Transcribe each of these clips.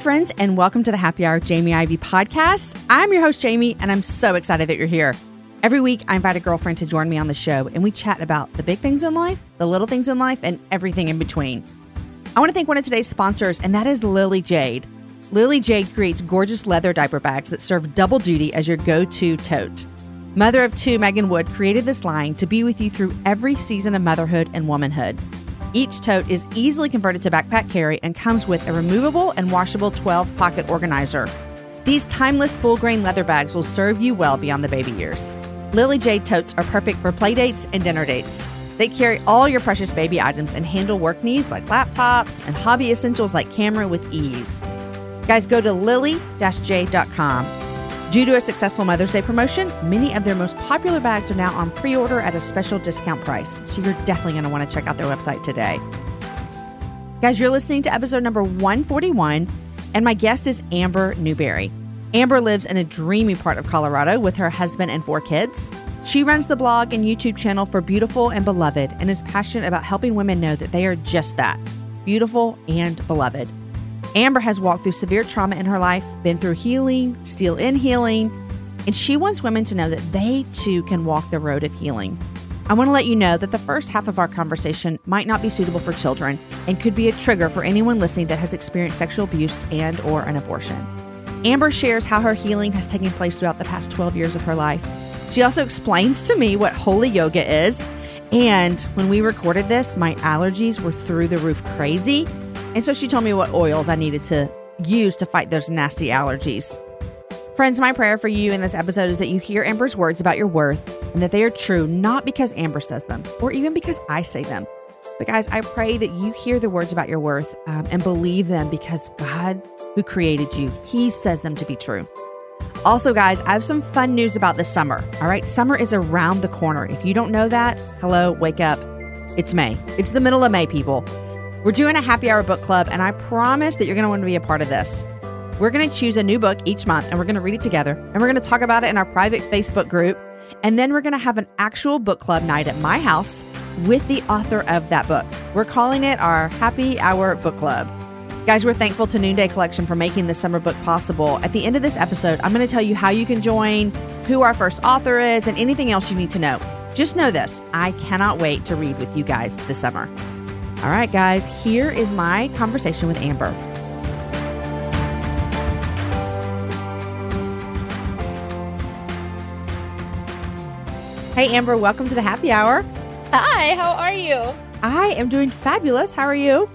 Friends, and welcome to the Happy Hour Jamie Ivey podcast. I'm your host, Jamie, and I'm so excited that you're here. Every week, I invite a girlfriend to join me on the show, and we chat about the big things in life, the little things in life, and everything in between. I want to thank one of today's sponsors, and that is Lily Jade. Lily Jade creates gorgeous leather diaper bags that serve double duty as your go to tote. Mother of two, Megan Wood, created this line to be with you through every season of motherhood and womanhood. Each tote is easily converted to backpack carry and comes with a removable and washable 12 pocket organizer. These timeless full grain leather bags will serve you well beyond the baby years. Lily Jade totes are perfect for play dates and dinner dates. They carry all your precious baby items and handle work needs like laptops and hobby essentials like camera with ease. Guys, go to lily-jade.com. Due to a successful Mother's Day promotion, many of their most popular bags are now on pre order at a special discount price. So you're definitely going to want to check out their website today. Guys, you're listening to episode number 141, and my guest is Amber Newberry. Amber lives in a dreamy part of Colorado with her husband and four kids. She runs the blog and YouTube channel for Beautiful and Beloved and is passionate about helping women know that they are just that beautiful and beloved. Amber has walked through severe trauma in her life, been through healing, still in healing, and she wants women to know that they too can walk the road of healing. I want to let you know that the first half of our conversation might not be suitable for children and could be a trigger for anyone listening that has experienced sexual abuse and or an abortion. Amber shares how her healing has taken place throughout the past 12 years of her life. She also explains to me what holy yoga is. And when we recorded this, my allergies were through the roof crazy. And so she told me what oils I needed to use to fight those nasty allergies. Friends, my prayer for you in this episode is that you hear Amber's words about your worth and that they are true, not because Amber says them or even because I say them. But guys, I pray that you hear the words about your worth um, and believe them because God, who created you, He says them to be true. Also, guys, I have some fun news about this summer. All right, summer is around the corner. If you don't know that, hello, wake up. It's May. It's the middle of May, people. We're doing a happy hour book club, and I promise that you're going to want to be a part of this. We're going to choose a new book each month, and we're going to read it together, and we're going to talk about it in our private Facebook group. And then we're going to have an actual book club night at my house with the author of that book. We're calling it our Happy Hour Book Club. Guys, we're thankful to Noonday Collection for making this summer book possible. At the end of this episode, I'm going to tell you how you can join, who our first author is, and anything else you need to know. Just know this I cannot wait to read with you guys this summer. All right, guys, here is my conversation with Amber. Hey, Amber, welcome to the happy hour. Hi, how are you? I am doing fabulous. How are you?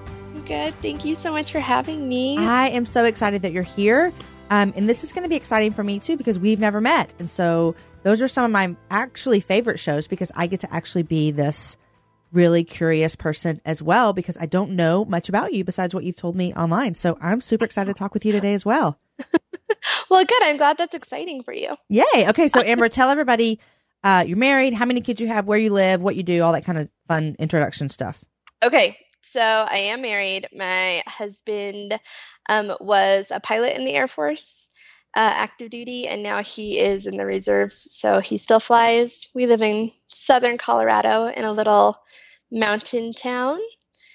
Good. Thank you so much for having me. I am so excited that you're here. Um, and this is going to be exciting for me too because we've never met. And so those are some of my actually favorite shows because I get to actually be this really curious person as well because I don't know much about you besides what you've told me online. So I'm super excited to talk with you today as well. well, good. I'm glad that's exciting for you. Yay. Okay. So, Amber, tell everybody uh, you're married, how many kids you have, where you live, what you do, all that kind of fun introduction stuff. Okay. So, I am married. My husband um, was a pilot in the Air Force. Uh, active duty, and now he is in the reserves. So he still flies. We live in southern Colorado in a little mountain town.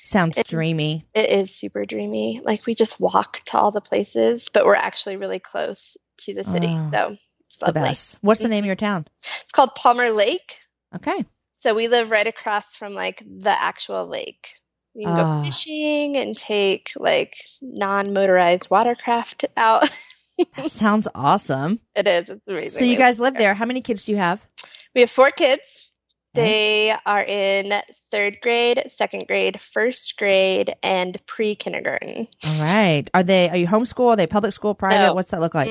Sounds it, dreamy. It is super dreamy. Like we just walk to all the places, but we're actually really close to the city. Oh, so it's the best. What's the name of mm-hmm. your town? It's called Palmer Lake. Okay. So we live right across from like the actual lake. You can go ah. fishing and take like non motorized watercraft out. that sounds awesome. It is. It's amazing. So you guys live there. How many kids do you have? We have four kids. They are in third grade, second grade, first grade, and pre kindergarten. All right. Are they are you homeschool? Are they public school, private? No. What's that look like?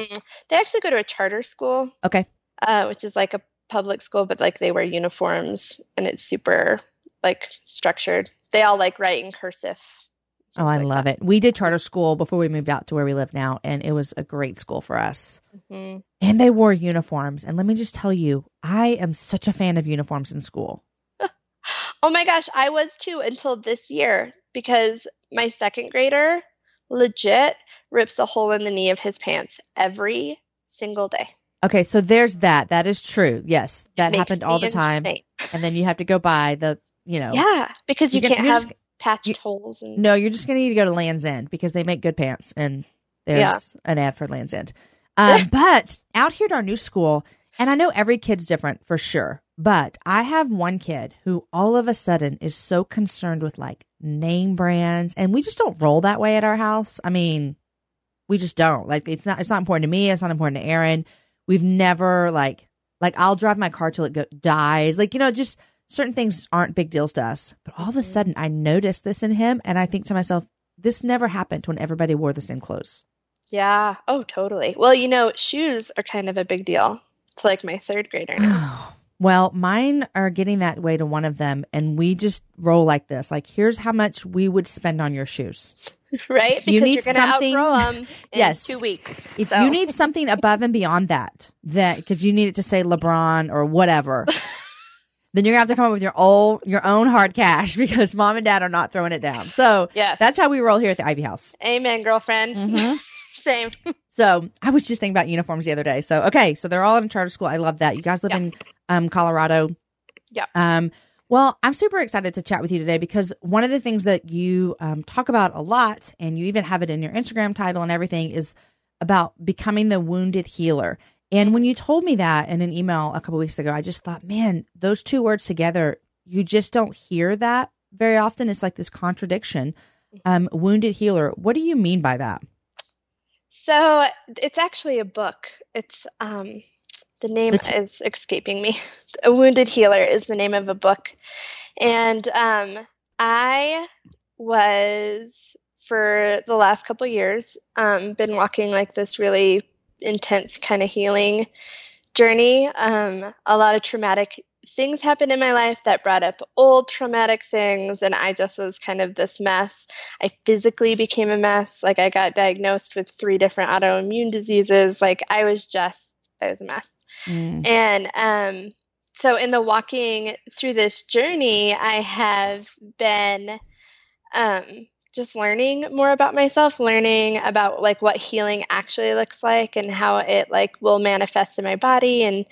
They actually go to a charter school, Okay. uh, which is like a public school, but like they wear uniforms and it's super like structured. They all like write in cursive. Oh, I love it. We did charter school before we moved out to where we live now, and it was a great school for us. hmm And they wore uniforms. And let me just tell you, I am such a fan of uniforms in school. Oh my gosh, I was too until this year because my second grader legit rips a hole in the knee of his pants every single day. Okay, so there's that. That is true. Yes, that happened all the time. insane. And then you have to go buy the, you know, Yeah, because you You're gonna- can't have patched you- holes and No, you're just going to need to go to Land's End because they make good pants and there's Yeah. an ad for Land's End. Um, but out here at our new school, and I know every kid's different for sure, but I have one kid who all of a sudden is so concerned with like name brands and we just don't roll that way at our house. I mean, we just don't. Like it's not it's not important to me, it's not important to Aaron. We've never like like I'll drive my car till it go- dies. Like, you know, just certain things aren't big deals to us. But all of a sudden I notice this in him and I think to myself, this never happened when everybody wore the same clothes. yeah. Oh, totally. Well, you know, shoes are kind of a big deal to like my third grader now. well, mine are getting that way to one of them, and we just roll like this. Like, here's how much we would spend on your shoes. right? If you because need you're going to something- outgrow them in Yes. two weeks. If you need something above and beyond that, that because you need it to say LeBron or whatever, then you're gonna have to come up with your own your own hard cash because mom and dad are not throwing it down. So yes, that's how we roll here at the Ivey House. amen, girlfriend. Mhm. Same. So I was just thinking about uniforms the other day. So okay, so they're all in charter school. I love that. You guys live Yeah. in um, Colorado. Yeah. Um, well, I'm super excited to chat with you today because one of the things that you um, talk about a lot, and you even have it in your Instagram title and everything, is about becoming the wounded healer. And when you told me that in an email a couple weeks ago, I just thought, man, those two words together, you just don't hear that very often. It's like this contradiction. Um, wounded healer. What do you mean by that? So it's actually a book. It's um the name is escaping me. A Wounded Healer is the name of a book. And um I was for the last couple years um been walking like this really intense kind of healing journey. Um a lot of traumatic things happened in my life that brought up old traumatic things and I just was kind of this mess. I physically became a mess. Like I got diagnosed with three different autoimmune diseases. Like I was just I was a mess. Mm. And um so in the walking through this journey, I have been um just learning more about myself, learning about like what healing actually looks like and how it like will manifest in my body and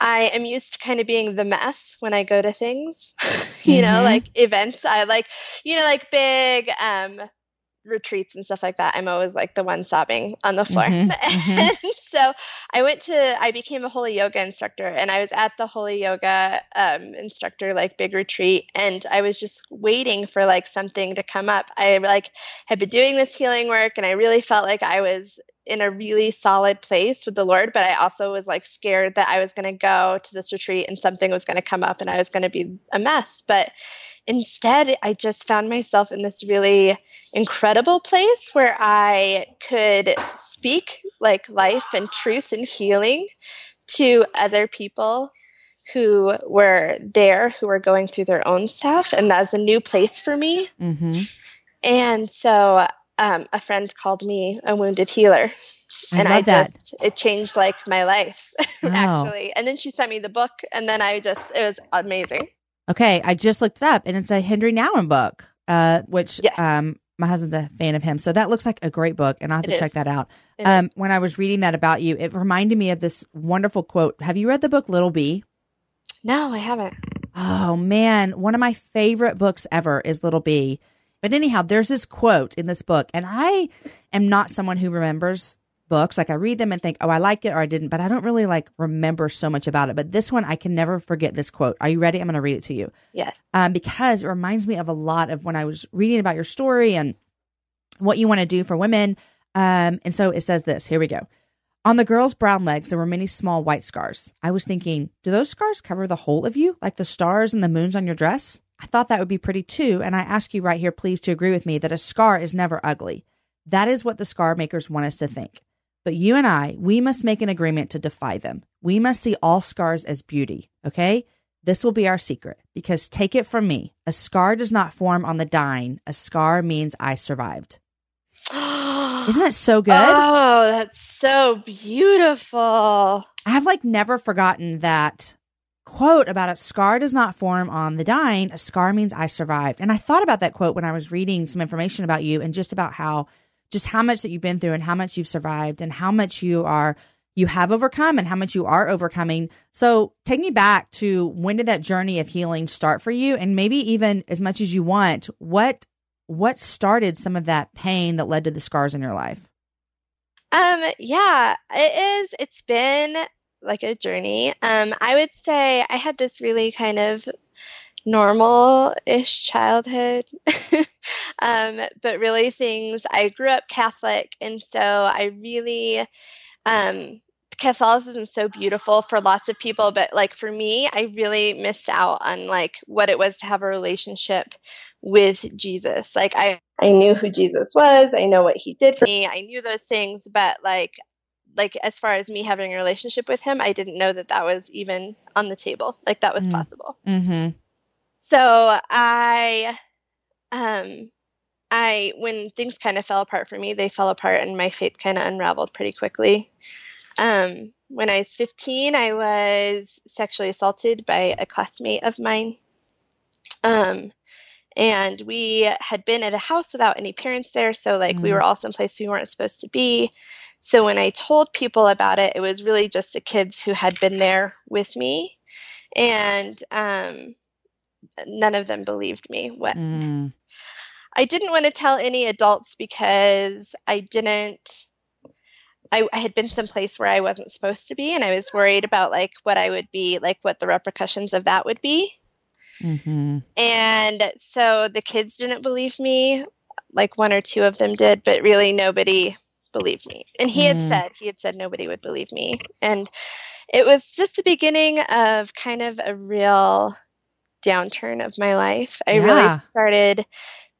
I am used to kind of being the mess when I go to things, you know, Mhm. like events. I like, you know, like big um, retreats and stuff like that. I'm always like the one sobbing on the floor. Mhm, mhm. and so I went to, I became a holy yoga instructor and I was at the holy yoga um, instructor, like big retreat. And I was just waiting for like something to come up. I like had been doing this healing work and I really felt like I was in a really solid place with the Lord, but I also was like scared that I was going to go to this retreat and something was going to come up and I was going to be a mess. But instead, I just found myself in this really incredible place where I could speak like life and truth and healing to other people who were there, who were going through their own stuff. And that's a new place for me. Mm-hmm. And so um, a friend called me a wounded healer. I and I that. just, it changed like my life, Wow. actually. And then she sent me the book, and then I just, it was amazing. Okay, I just looked it up, and it's a Henri Nouwen book, uh, which Yes. um, my husband's a fan of him, so that looks like a great book, and I have It to check that out. Um, when I was reading that about you, it reminded me of this wonderful quote. Have you read the book Little Bee? No, I haven't. Oh man, one of my favorite books ever is Little Bee. But anyhow, there's this quote in this book, and I am not someone who remembers books. Like I read them and think, oh, I like it or I didn't, but I don't really like remember so much about it. But this one, I can never forget this quote. Are you ready? I'm going to read it to you Yes. um, because it reminds me of a lot of when I was reading about your story and what you want to do for women. Um, and so it says this here we go. On the girl's brown legs, there were many small white scars. I was thinking, do those scars cover the whole of you, like the stars and the moons on your dress? I thought that would be pretty too, and I ask you right here, please, to agree with me that a scar is never ugly. That is what the scar makers want us to think. But you and I, we must make an agreement to defy them. We must see all scars as beauty, okay? This will be our secret because take it from me, a scar does not form on the dying. A scar means I survived. Isn't that so good? Oh, that's so beautiful. I have like never forgotten that quote about a scar does not form on the dying. A scar means I survived. And I thought about that quote when I was reading some information about you and just about how just how much that you've been through and how much you've survived and how much you are you have overcome and how much you are overcoming. So take me back to when did that journey of healing start for you and maybe even as much as you want, what what started some of that pain that led to the scars in your life? Um yeah, it is it's been like a journey. Um I would say I had this really kind of normal ish childhood. um, but really, things I grew up Catholic, and so I really, um, Catholicism is so beautiful for lots of people, but like for me, I really missed out on like what it was to have a relationship with Jesus. Like I, I knew who Jesus was, I know what he did for me, I knew those things, but like like as far as me having a relationship with him, I didn't know that that was even on the table. Like that was mm. possible. Mm-hmm. So I, um, I when things kind of fell apart for me, they fell apart, and my faith kind of unraveled pretty quickly. Um, when I was 15, I was sexually assaulted by a classmate of mine. Um, and we had been at a house without any parents there, so like mm. we were all someplace we weren't supposed to be. So when I told people about it, it was really just the kids who had been there with me, and um, none of them believed me. What mm. I didn't want to tell any adults because I didn't. I, I had been someplace where I wasn't supposed to be, and I was worried about like what I would be, like what the repercussions of that would be. Mm-hmm. And so the kids didn't believe me, like one or two of them did, but really nobody believed me. And he mm. had said, he had said nobody would believe me. And it was just the beginning of kind of a real downturn of my life. I yeah. really started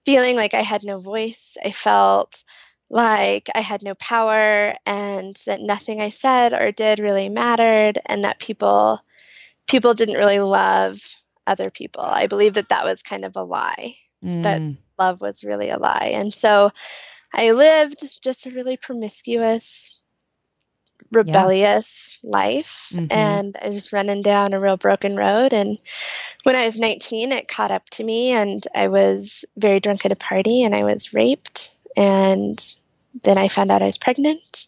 feeling like I had no voice. I felt like I had no power and that nothing I said or did really mattered and that people people didn't really love other people. I believe that that was kind of a lie. Mm. That love was really a lie. And so I lived just a really promiscuous rebellious yeah. life mm-hmm. and I was just running down a real broken road and when I was 19 it caught up to me and I was very drunk at a party and I was raped and then I found out I was pregnant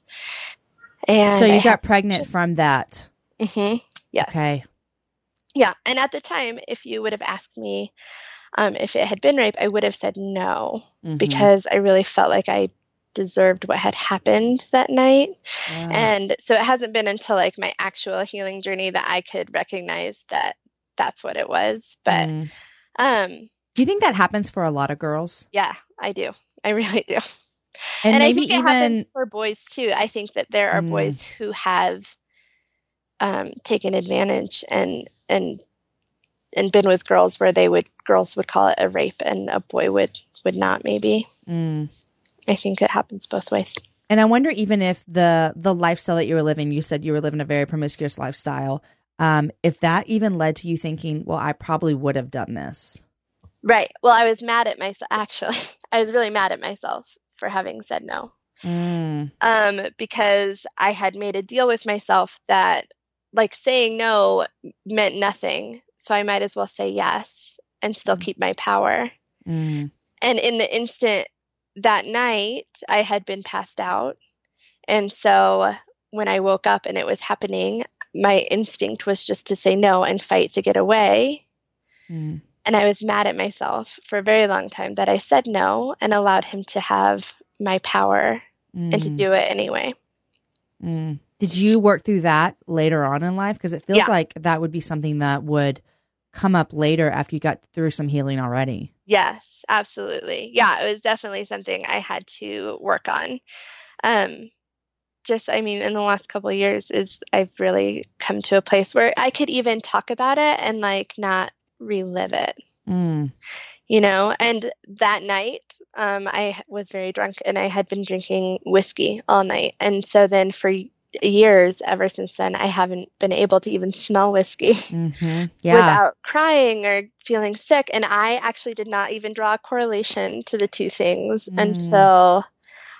and So you I got pregnant from that. Mhm. Yes. Okay. Yeah, and at the time if you would have asked me um, if it had been rape, I would have said no mm-hmm. because I really felt like I deserved what had happened that night. Yeah. And so it hasn't been until like my actual healing journey that I could recognize that that's what it was. But mm. um do you think that happens for a lot of girls? Yeah, I do. I really do. And, and I think it even... happens for boys too. I think that there are mm. boys who have um, taken advantage and and and been with girls where they would girls would call it a rape and a boy would would not maybe. Mm. I think it happens both ways. And I wonder even if the the lifestyle that you were living, you said you were living a very promiscuous lifestyle, um, if that even led to you thinking, well, I probably would have done this. Right. Well, I was mad at myself. Actually, I was really mad at myself for having said no. Mm. Um, because I had made a deal with myself that, like, saying no meant nothing. So I might as well say yes and still mm. keep my power. Mm. And in the instant that night I had been passed out. And so when I woke up and it was happening, my instinct was just to say no and fight to get away. Mm. And I was mad at myself for a very long time that I said no and allowed him to have my power mm. and to mm. do it anyway. Mm. Did you work through that later on in life? Because it feels yeah. like that would be something that would come up later after you got through some healing already. Yes absolutely. Yeah, it was definitely something I had to work on. Um, just I mean in the last couple of years is I've really come to a place where I could even talk about it and like not relive it. Mm. You know, and that night um, I was very drunk and I had been drinking whiskey all night. And so then for years ever since then I haven't been able to even smell whiskey hmm Yeah. without crying or feeling sick. And I actually did not even draw a correlation to the two things Mm. until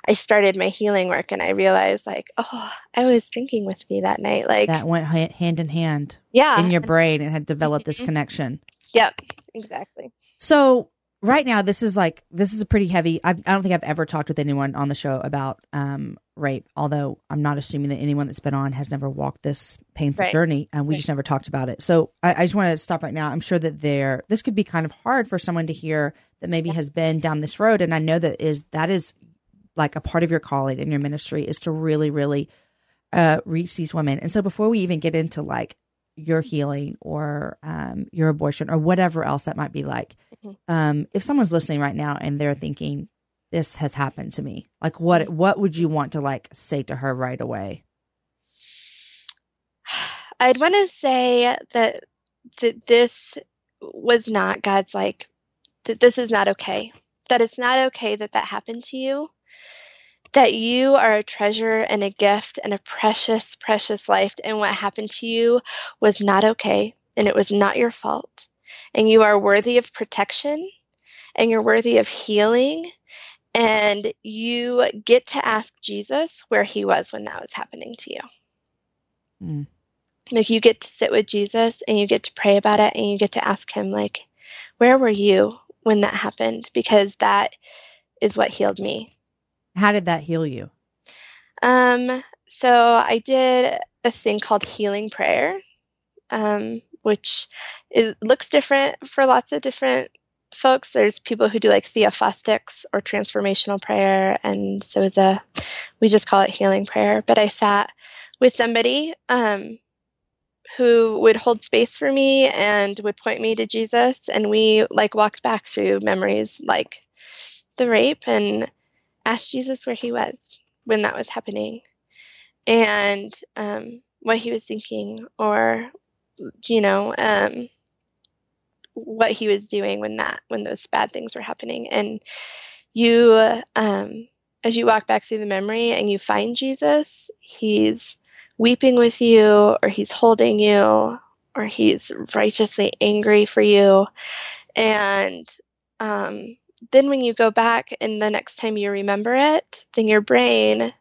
I started my healing work and I realized, like, oh, I was drinking whiskey that night. Like, that went hand in hand yeah. in your brain and had developed this Mhm. connection. Yep, exactly. So right now, this is like this is a pretty heavy. I, I don't think I've ever talked with anyone on the show about um, rape. Although I'm not assuming that anyone that's been on has never walked this painful Right. journey, and we Right. just never talked about it. So I, I just want to stop right now. I'm sure that there this could be kind of hard for someone to hear that maybe has been down this road, and I know that is that is like a part of your calling and your ministry is to really, really uh, reach these women. And so before we even get into like your healing or um, your abortion or whatever else that might be like, Mhm. um, if someone's listening right now and they're thinking this has happened to me, like what what would you want to like say to her right away? I'd want to say that that this was not God's like that this is not okay. That it's not okay that that happened to you. That you are a treasure and a gift and a precious, precious life. And what happened to you was not okay. And it was not your fault. And you are worthy of protection and you're worthy of healing. And you get to ask Jesus where he was when that was happening to you. Mm. Like you get to sit with Jesus and you get to pray about it and you get to ask him like where were you when that happened because that is what healed me. How did that heal you? Um so I did a thing called healing prayer um which looks different for lots of different folks. There's people who do like theophostics or transformational prayer and so is a we just call it healing prayer, but I sat with somebody um who would hold space for me and would point me to Jesus and we like walked back through memories like the rape and asked Jesus where he was when that was happening. And um, what he was thinking or you know um, what he was doing when that when those bad things were happening. And you um, as you walk back through the memory and you find Jesus he's weeping with you or he's holding you or he's righteously angry for you. And um, then when you go back and the next time you remember it then your brain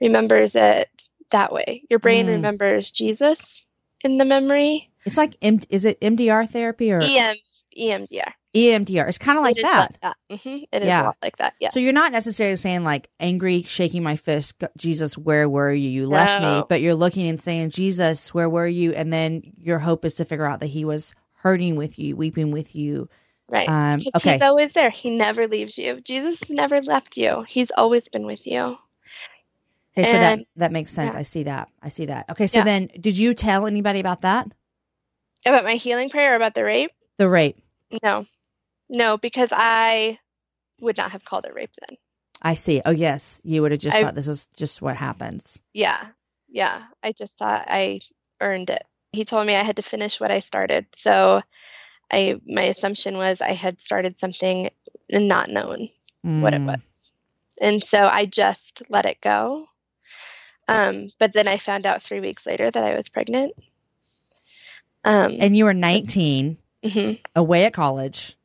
remembers it that way your brain Mm. remembers jesus in the memory It's like M- is it MDR therapy or em emdr EMDR? It's kind of like It is that. that. hmm It is Yeah. a lot like that yeah So you're not necessarily saying like angry, shaking my fist, Jesus, where were you? You left me. But you're looking and saying, Jesus, where were you? And then your hope is to figure out that he was hurting with you, weeping with you. Right Um, because okay. he's always there he never leaves you jesus has never left you he's always been with you Okay, so that that makes sense. yeah. I see that. I see that. Okay, so Yeah. then did you tell anybody about that? about my healing prayer or about the rape The rape. no no because i would not have called it rape then I see. Oh yes, you would have just I- thought this is just what happens. Yeah. Yeah. I just thought I earned it. He told me I had to finish what I started. So I my assumption was I had started something and not known what it Mm. was. And so I just let it go. Um, but then I found out three weeks later that I was pregnant. Um, And you were 19, mhm. away at college.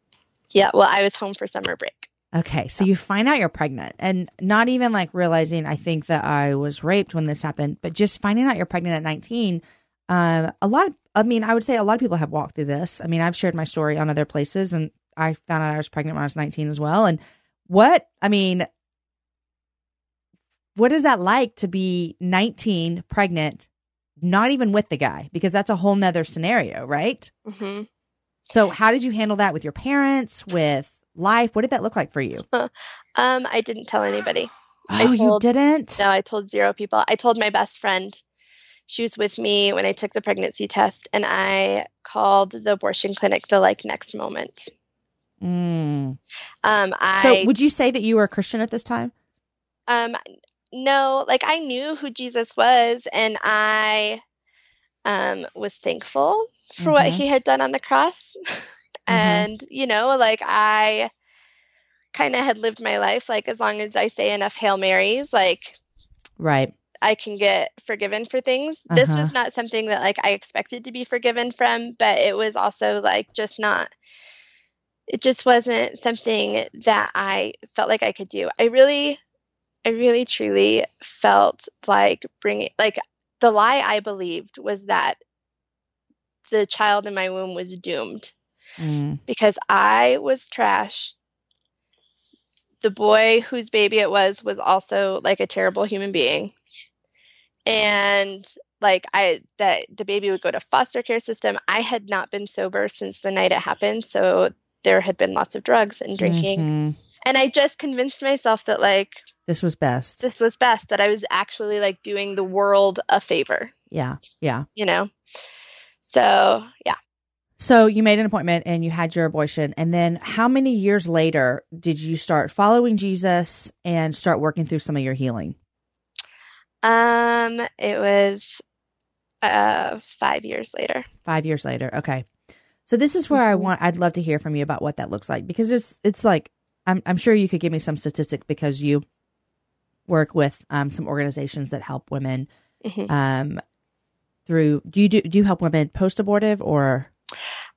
yeah, well, I was home for summer break. Okay, so you find out you're pregnant and not even like realizing I think that I was raped when this happened, but just finding out you're pregnant at 19. Um, a lot of, I mean, I would say a lot of people have walked through this. I mean, I've shared my story on other places and I found out I was pregnant when I was 19 as well. And what, I mean, what is that like to be 19, pregnant, not even with the guy? Because that's a whole nother scenario, right? hmm So, how did you handle that with your parents, with life? What did that look like for you? Um, I didn't tell anybody. I Oh, you didn't? No, I told zero people. I told my best friend. She was with me when I took the pregnancy test, and I called the abortion clinic the like next moment. Mm. Um, So, would you say that you were a Christian at this time? um, no, like I knew who Jesus was and I um was thankful for what Mhm. he had done on the cross. Mm-hmm. and, you know, like I kind of had lived my life like as long as I say enough Hail Marys, like Right. I can get forgiven for things. This Uh-huh. was not something that like I expected to be forgiven from, but it was also like just not it just wasn't something that I felt like I could do. I really I really truly felt like bringing like the lie I believed was that the child in my womb was doomed Mm. because I was trash. The boy whose baby it was was also like a terrible human being. And like I that the baby would go to foster care system. I had not been sober since the night it happened, so there had been lots of drugs and drinking. Mhm. And I just convinced myself that like This was best. this was best that I was actually like doing the world a favor, Yeah. Yeah. you know. So, yeah. So you made an appointment and you had your abortion. And then how many years later did you start following Jesus and start working through some of your healing? Um it was uh 5 years later. Five years later. Okay. So this is where I Mhm. want I'd love to hear from you about what that looks like because it's it's like I'm I'm sure you could give me some statistic because you work with um, some organizations that help women Mhm. um, through do you do do you help women post abortive or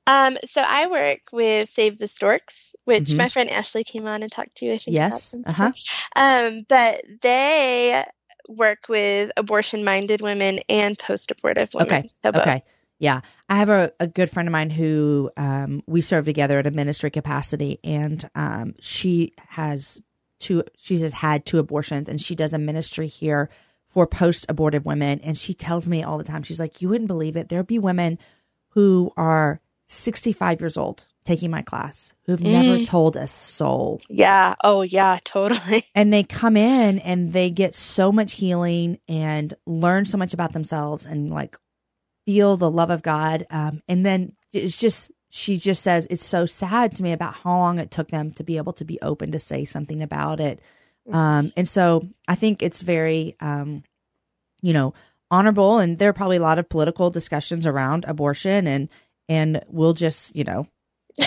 Um, so I work with Save the Storks, which Mhm. my friend Ashley came on and talked to. I think yes uh-huh. Um, but they work with abortion-minded women and post-abortive women. Okay, So both. okay yeah I have a, a good friend of mine who um, we serve together at a ministry capacity and um, she has two she has had two abortions and she does a ministry here for post abortive women and she tells me all the time she's like you wouldn't believe it there'd be women who are 65 years old taking my class who've never Mm. told a soul Yeah. Oh, yeah. Totally. and they come in and they get so much healing and learn so much about themselves and like feel the love of God. Um, and then it's just, she just says, it's so sad to me about how long it took them to be able to be open to say something about it. Um, and so I think it's very, um, you know, honorable. And there are probably a lot of political discussions around abortion and, and we'll just, you know,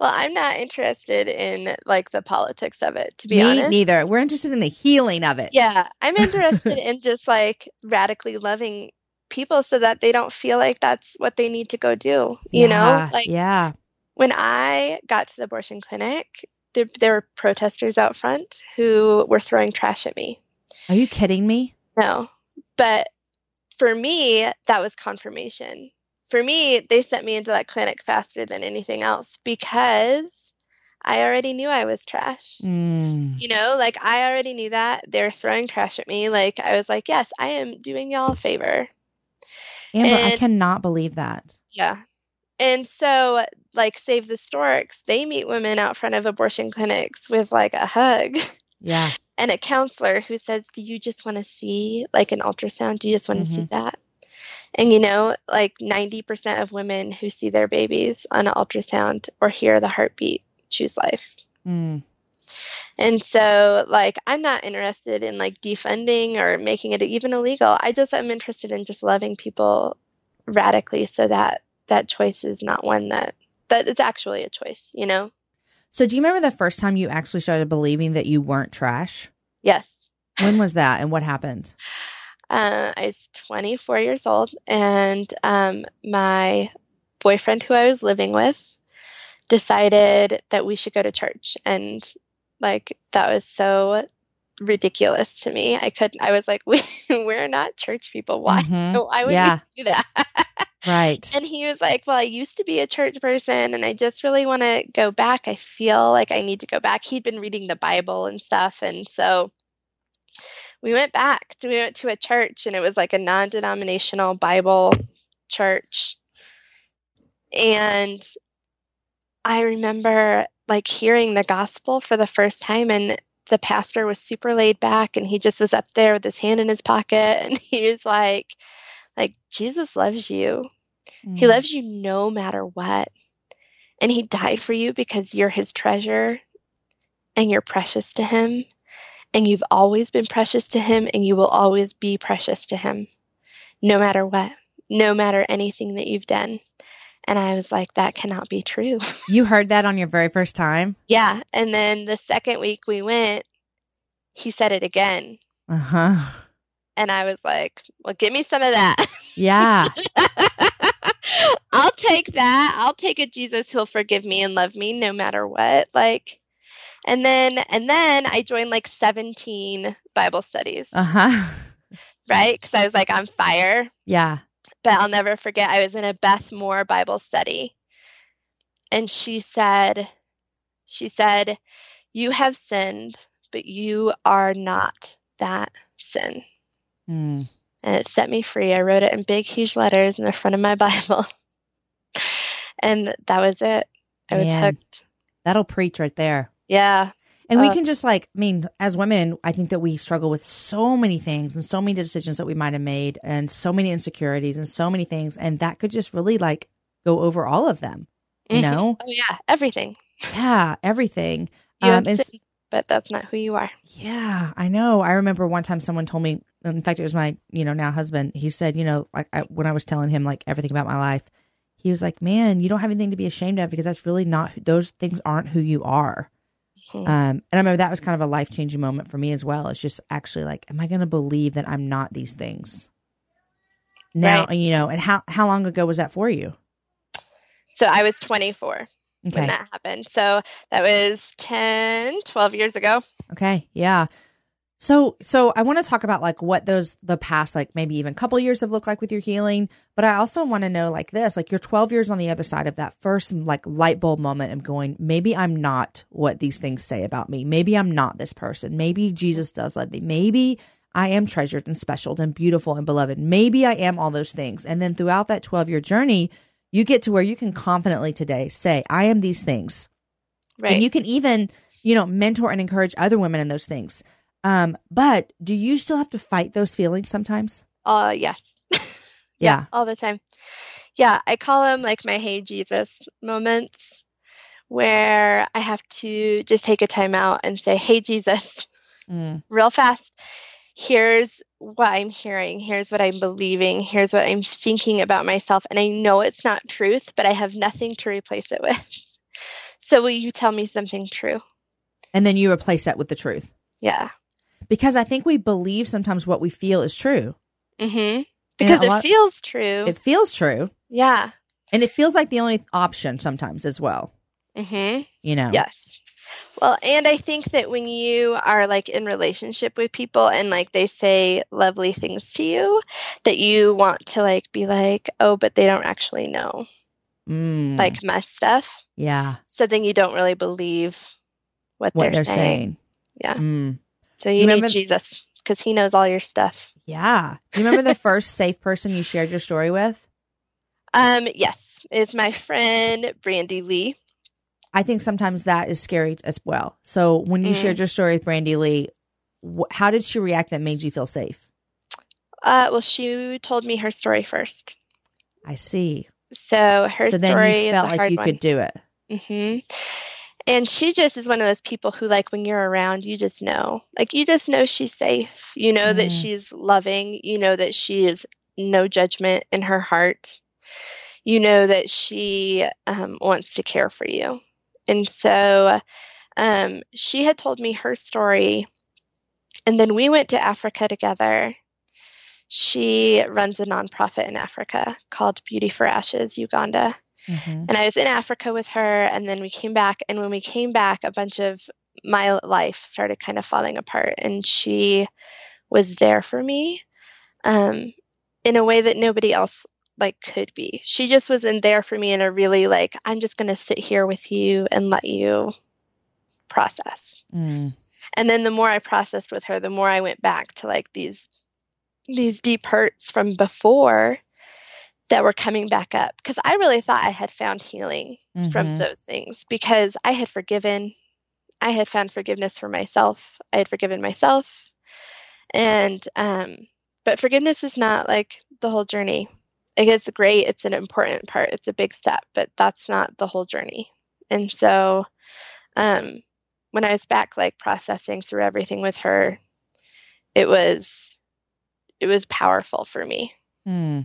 well, I'm not interested in like the politics of it, to be me honest. neither. We're interested in the healing of it. Yeah, I'm interested in just like radically loving people so that they don't feel like that's what they need to go do. You know, Yeah, like yeah. when I got to the abortion clinic, there, there were protesters out front who were throwing trash at me. Are you kidding me? No, but for me, that was confirmation. For me, they sent me into that clinic faster than anything else because I already knew I was trash. Mm. You know, like I already knew that. They're throwing trash at me. Like I was like, yes, I am doing y'all a favor. Amber, I cannot believe that. Yeah. And so, like, Save the Storks, they meet women out front of abortion clinics with like a hug Yeah. and a counselor who says, Do you just want to see like an ultrasound? Do you just want to see that? And you know, like 90% of women who see their babies on an ultrasound or hear the heartbeat choose life. Mm. And so, like, I'm not interested in like defunding or making it even illegal. I just am interested in just loving people radically so that that choice is not one that that it's actually a choice, you know? So, do you remember the first time you actually started believing that you weren't trash? Yes. When was that and what happened? Uh, I was 24 years old, and um, my boyfriend, who I was living with, decided that we should go to church. And like, that was so ridiculous to me. I couldn't, I was like, we, we're not church people. Why? Mhm. Why would Yeah. we do that? Right. And he was like, Well, I used to be a church person and I just really want to go back. I feel like I need to go back. He'd been reading the Bible and stuff. And so we went back. We went to a church and it was like a non denominational Bible church. And I remember like hearing the gospel for the first time and the pastor was super laid back and he just was up there with his hand in his pocket and he was like like Jesus loves you. He Mm. loves you no matter what. And he died for you because you're his treasure and you're precious to him. and you've always been precious to him and you will always be precious to him no matter what no matter anything that you've done and i was like that cannot be true You heard that on your very first time? yeah and then the second week we went he said it again Uh huh. and i was like well give me some of that Yeah. I'll take that. I'll take a Jesus who'll forgive me and love me no matter what. Like and then and then I joined like 17 Bible studies, Uh huh. right? Cuz I was like on fire. Yeah. But I'll never forget I was in a Beth Moore Bible study. And she said she said, "You have sinned, but you are not that sin." Mm. And it set me free. I wrote it in big, huge letters in the front of my Bible. and that was it. I was Man. hooked. That'll preach right there. Yeah. And we Uh, can just like, I mean, as women, I think that we struggle with so many things and so many decisions that we might have made and so many insecurities and so many things. And that could just really like go over all of them, you Mhm. know? Oh, yeah. Everything. Yeah, everything. You Um, and but that's not who you are. Yeah, I know. I remember one time someone told me, in fact, it was my, you know, now husband. He said, you know, like I, when I was telling him like everything about my life, he was like, man, you don't have anything to be ashamed of because that's really not, who- those things aren't who you are. Mhm. Um, and I remember that was kind of a life changing moment for me as well. It's just actually like, am I going to believe that I'm not these things? Now, Right. you know, and how, how long ago was that for you? So I was 24 Okay. when that happened. So that was 10, 12 years ago. Okay. Yeah. So so I want to talk about like what those the past like maybe even couple years have looked like with your healing, but I also want to know like this, like you're 12 years on the other side of that first like light bulb moment of going, maybe I'm not what these things say about me. Maybe I'm not this person. Maybe Jesus does love me. Maybe I am treasured and special and beautiful and beloved. Maybe I am all those things. And then throughout that 12 year journey, you get to where you can confidently today say, I am these things. Right. And you can even, you know, mentor and encourage other women in those things. Um, but do you still have to fight those feelings sometimes? uh, yes. Yeah. all the time. Yeah, I call them like my hey Jesus moments where I have to just take a time out and say, hey Jesus, Mm, real fast. Here's what I'm hearing. Here's what I'm believing. Here's what I'm thinking about myself. And I know it's not truth, but I have nothing to replace it with. So will you tell me something true? And then you replace that with the truth. Yeah. Because I think we believe sometimes what we feel is true. Mm-hmm. Because it lot- feels true. It feels true. yeah. And it feels like the only option sometimes as well. Mm-hmm. You know? Yes. Well, and I think that when you are like in relationship with people and like they say lovely things to you, that you want to like be like, oh, but they don't actually know Mm, like my stuff. yeah. So then you don't really believe what, What they're, they're saying. saying. Yeah. Mm, So You you, need Jesus because he knows all your stuff. yeah. You remember the first safe person you shared your story with? Um, yes, it's my friend Brandy Lee. I think sometimes that is scary as well. So when you Mm. shared your story with Brandy Lee, wh- how did she react that made you feel safe? Uh, well, she told me her story first. I see. So her so then story you felt like you one. could do it. hmm And she just is one of those people who, like, when you're around, you just know. Like, you just know she's safe. You know that Mm. she's loving. You know that she is no judgment in her heart. You know that she um, wants to care for you. And so um, she had told me her story. And then we went to Africa together. She runs a nonprofit in Africa called Beauty for Ashes Uganda. Mhm. And I was in Africa with her, and then we came back. And when we came back, a bunch of my life started kind of falling apart. And she was there for me um, in a way that nobody else like could be. She just was in there for me in a really like, I'm just going to sit here with you and let you process. Mm. And then the more I processed with her, the more I went back to like these these deep hurts from before that were coming back up because I really thought I had found healing from Mhm. those things because I had forgiven. I had found forgiveness for myself. I had forgiven myself. And um but forgiveness is not like the whole journey. Like it's great, it's an important part, it's a big step, but that's not the whole journey. And so um when I was back like processing through everything with her, it was it was powerful for me. Hmm.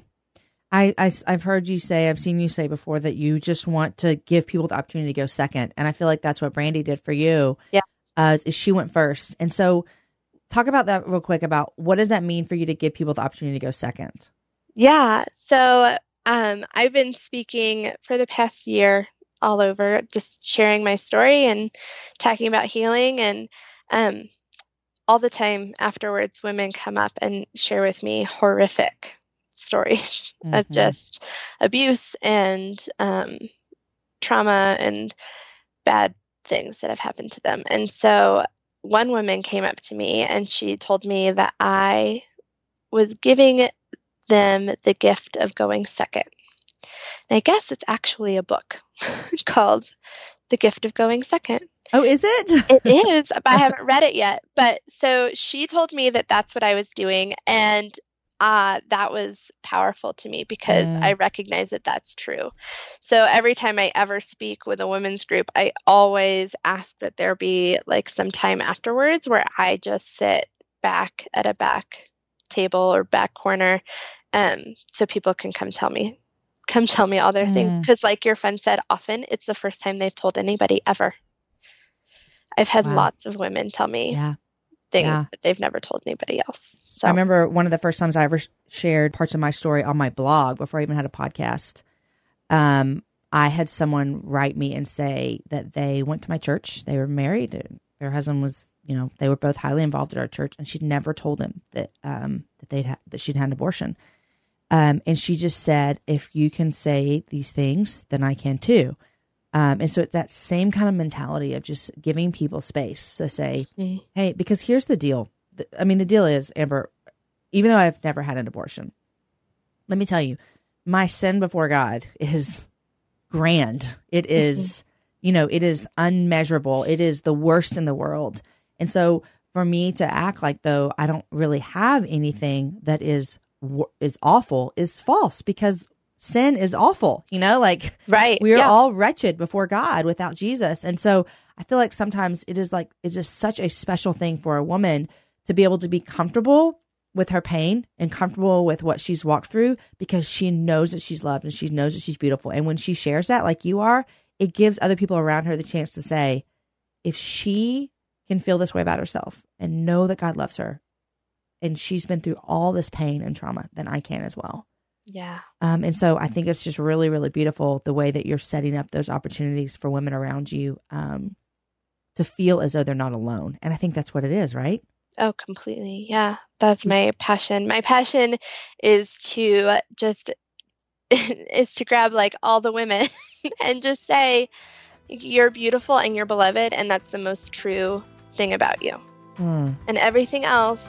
I, I have heard you say I've seen you say before that you just want to give people the opportunity to go second, and I feel like that's what Brandy did for you. Yeah, uh, is she went first, and so talk about that real quick about what does that mean for you to give people the opportunity to go second. Yeah, so um, I've been speaking for the past year all over, just sharing my story and talking about healing, and um, all the time afterwards, women come up and share with me horrific stories mm-hmm. of just abuse and um, trauma and bad things that have happened to them. And so one woman came up to me and she told me that I was giving them the gift of going second. And I guess it's actually a book called The Gift of Going Second. Oh, is it? it is, but I haven't read it yet. But so she told me that that's what I was doing. And uh, that was powerful to me because mm. I recognize that that's true. So every time I ever speak with a women's group, I always ask that there be like some time afterwards where I just sit back at a back table or back corner um, so people can come tell me come tell me all their mm. things because like your friend said often it's the first time they've told anybody ever i've had wow. lots of women tell me yeah things yeah. that they've never told anybody else. So I remember one of the first times I ever shared parts of my story on my blog before I even had a podcast. Um, I had someone write me and say that they went to my church. They were married. Their husband was, you know, they were both highly involved at our church, and she'd never told him that um, that they'd ha- that she'd had an abortion. Um, and she just said, "If you can say these things, then I can too." Um, and so it's that same kind of mentality of just giving people space to say, hey, because here's the deal. I mean, the deal is, Amber, even though I've never had an abortion, let me tell you, my sin before God is grand. It mm-hmm. is, you know, it is unmeasurable. It is the worst in the world. And so for me to act like though I don't really have anything that is is awful is false because sin is awful, you know, like right. we are yeah. all wretched before God without Jesus. And so I feel like sometimes it is like it's just such a special thing for a woman to be able to be comfortable with her pain and comfortable with what she's walked through because she knows that she's loved and she knows that she's beautiful. And when she shares that like you are, it gives other people around her the chance to say, if she can feel this way about herself and know that God loves her and she's been through all this pain and trauma, then I can as well. Yeah. Um, and so I think it's just really, really beautiful the way that you're setting up those opportunities for women around you um, to feel as though they're not alone. And I think that's what it is, right? Oh, completely. Yeah. That's my passion. My passion is to just is to grab like all the women and just say you're beautiful and you're beloved and that's the most true thing about you. Mm. And everything else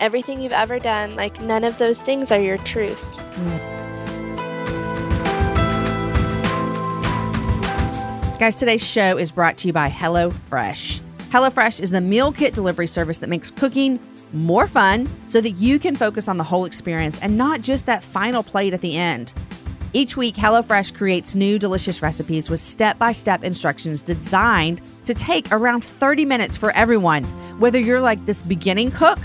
everything you've ever done, like none of those things are your truth. Mm. Guys, today's show is brought to you by HelloFresh. HelloFresh is the meal kit delivery service that makes cooking more fun so that you can focus on the whole experience and not just that final plate at the end. Each week, HelloFresh creates new delicious recipes with step by step instructions designed to take around 30 minutes for everyone. Whether you're like this beginning cook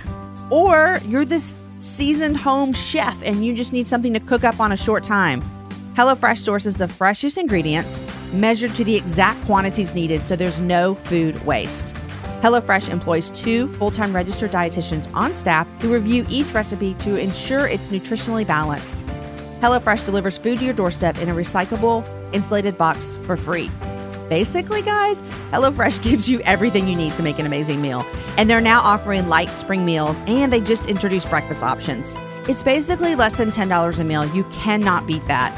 or you're this seasoned home chef and you just need something to cook up on a short time. HelloFresh sources the freshest ingredients, measured to the exact quantities needed so there's no food waste. HelloFresh employs two full time registered dietitians on staff who review each recipe to ensure it's nutritionally balanced. HelloFresh delivers food to your doorstep in a recyclable, insulated box for free. Basically, guys, HelloFresh gives you everything you need to make an amazing meal. And they're now offering light spring meals and they just introduced breakfast options. It's basically less than $10 a meal. You cannot beat that.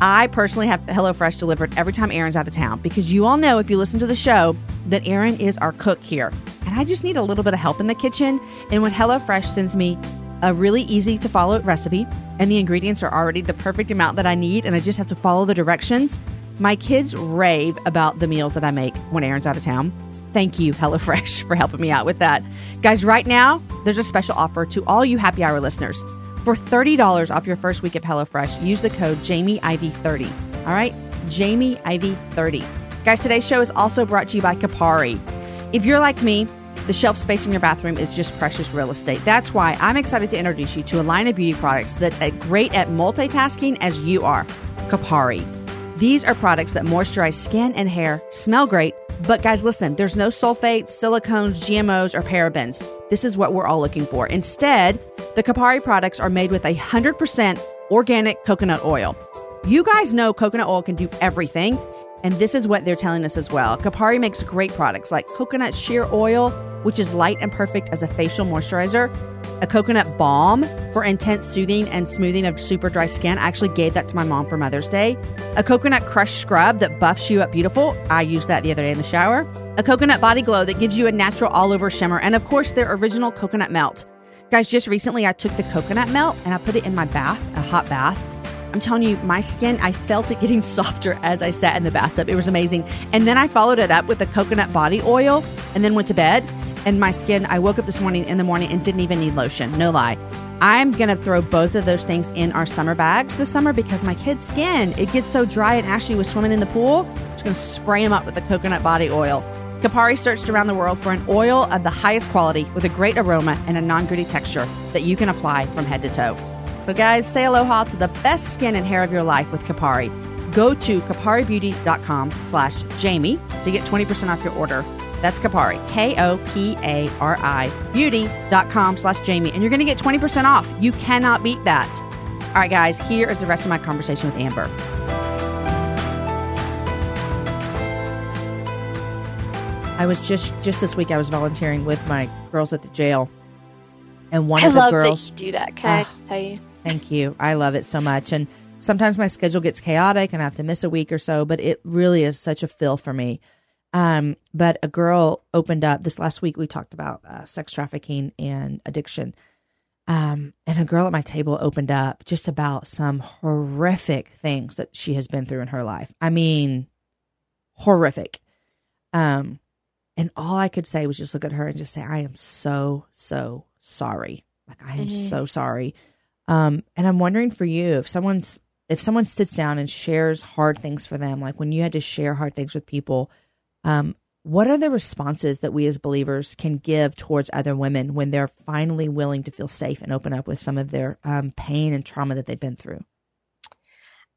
I personally have HelloFresh delivered every time Aaron's out of town because you all know if you listen to the show that Aaron is our cook here. And I just need a little bit of help in the kitchen. And when HelloFresh sends me a really easy to follow recipe and the ingredients are already the perfect amount that I need and I just have to follow the directions, my kids rave about the meals that I make when Aaron's out of town. Thank you, HelloFresh, for helping me out with that. Guys, right now, there's a special offer to all you happy hour listeners. For $30 off your first week of HelloFresh, use the code JamieIV30. All right? JamieIV30. Guys, today's show is also brought to you by Kopari. If you're like me, the shelf space in your bathroom is just precious real estate. That's why I'm excited to introduce you to a line of beauty products that's as great at multitasking as you are Kopari. These are products that moisturize skin and hair, smell great, but guys, listen, there's no sulfates, silicones, GMOs, or parabens. This is what we're all looking for. Instead, the Kopari products are made with 100% organic coconut oil. You guys know coconut oil can do everything, and this is what they're telling us as well. Kopari makes great products like coconut sheer oil, which is light and perfect as a facial moisturizer, a coconut balm for intense soothing and smoothing of super dry skin. I actually gave that to my mom for Mother's Day. A coconut crush scrub that buffs you up beautiful. I used that the other day in the shower. A coconut body glow that gives you a natural all over shimmer. And of course, their original coconut melt. Guys, just recently I took the coconut melt and I put it in my bath, a hot bath. I'm telling you, my skin, I felt it getting softer as I sat in the bathtub. It was amazing. And then I followed it up with the coconut body oil and then went to bed. And my skin, I woke up this morning in the morning and didn't even need lotion. No lie. I'm going to throw both of those things in our summer bags this summer because my kid's skin, it gets so dry. And Ashley was swimming in the pool. I'm just going to spray him up with the coconut body oil. Kopari searched around the world for an oil of the highest quality with a great aroma and a non gritty texture that you can apply from head to toe. So, guys, say aloha to the best skin and hair of your life with Kopari. Go to koparibeauty.com slash Jamie to get 20% off your order. That's Kopari, K O P A R I, beauty.com slash Jamie. And you're going to get 20% off. You cannot beat that. All right, guys, here is the rest of my conversation with Amber. I was just just this week. I was volunteering with my girls at the jail, and one I of the love girls. that you do that. Can I Ah. tell you? Thank you. I love it so much. And sometimes my schedule gets chaotic and I have to miss a week or so, but it really is such a fill for me. Um, but a girl opened up this last week. We talked about uh, sex trafficking and addiction. Um, and a girl at my table opened up just about some horrific things that she has been through in her life. I mean, horrific. Um, and all I could say was just look at her and just say, I am so, so sorry. Like, I am Mhm. so sorry. Um, and I'm wondering for you, if someone's, if someone sits down and shares hard things for them, like when you had to share hard things with people, um, what are the responses that we as believers can give towards other women when they're finally willing to feel safe and open up with some of their um, pain and trauma that they've been through?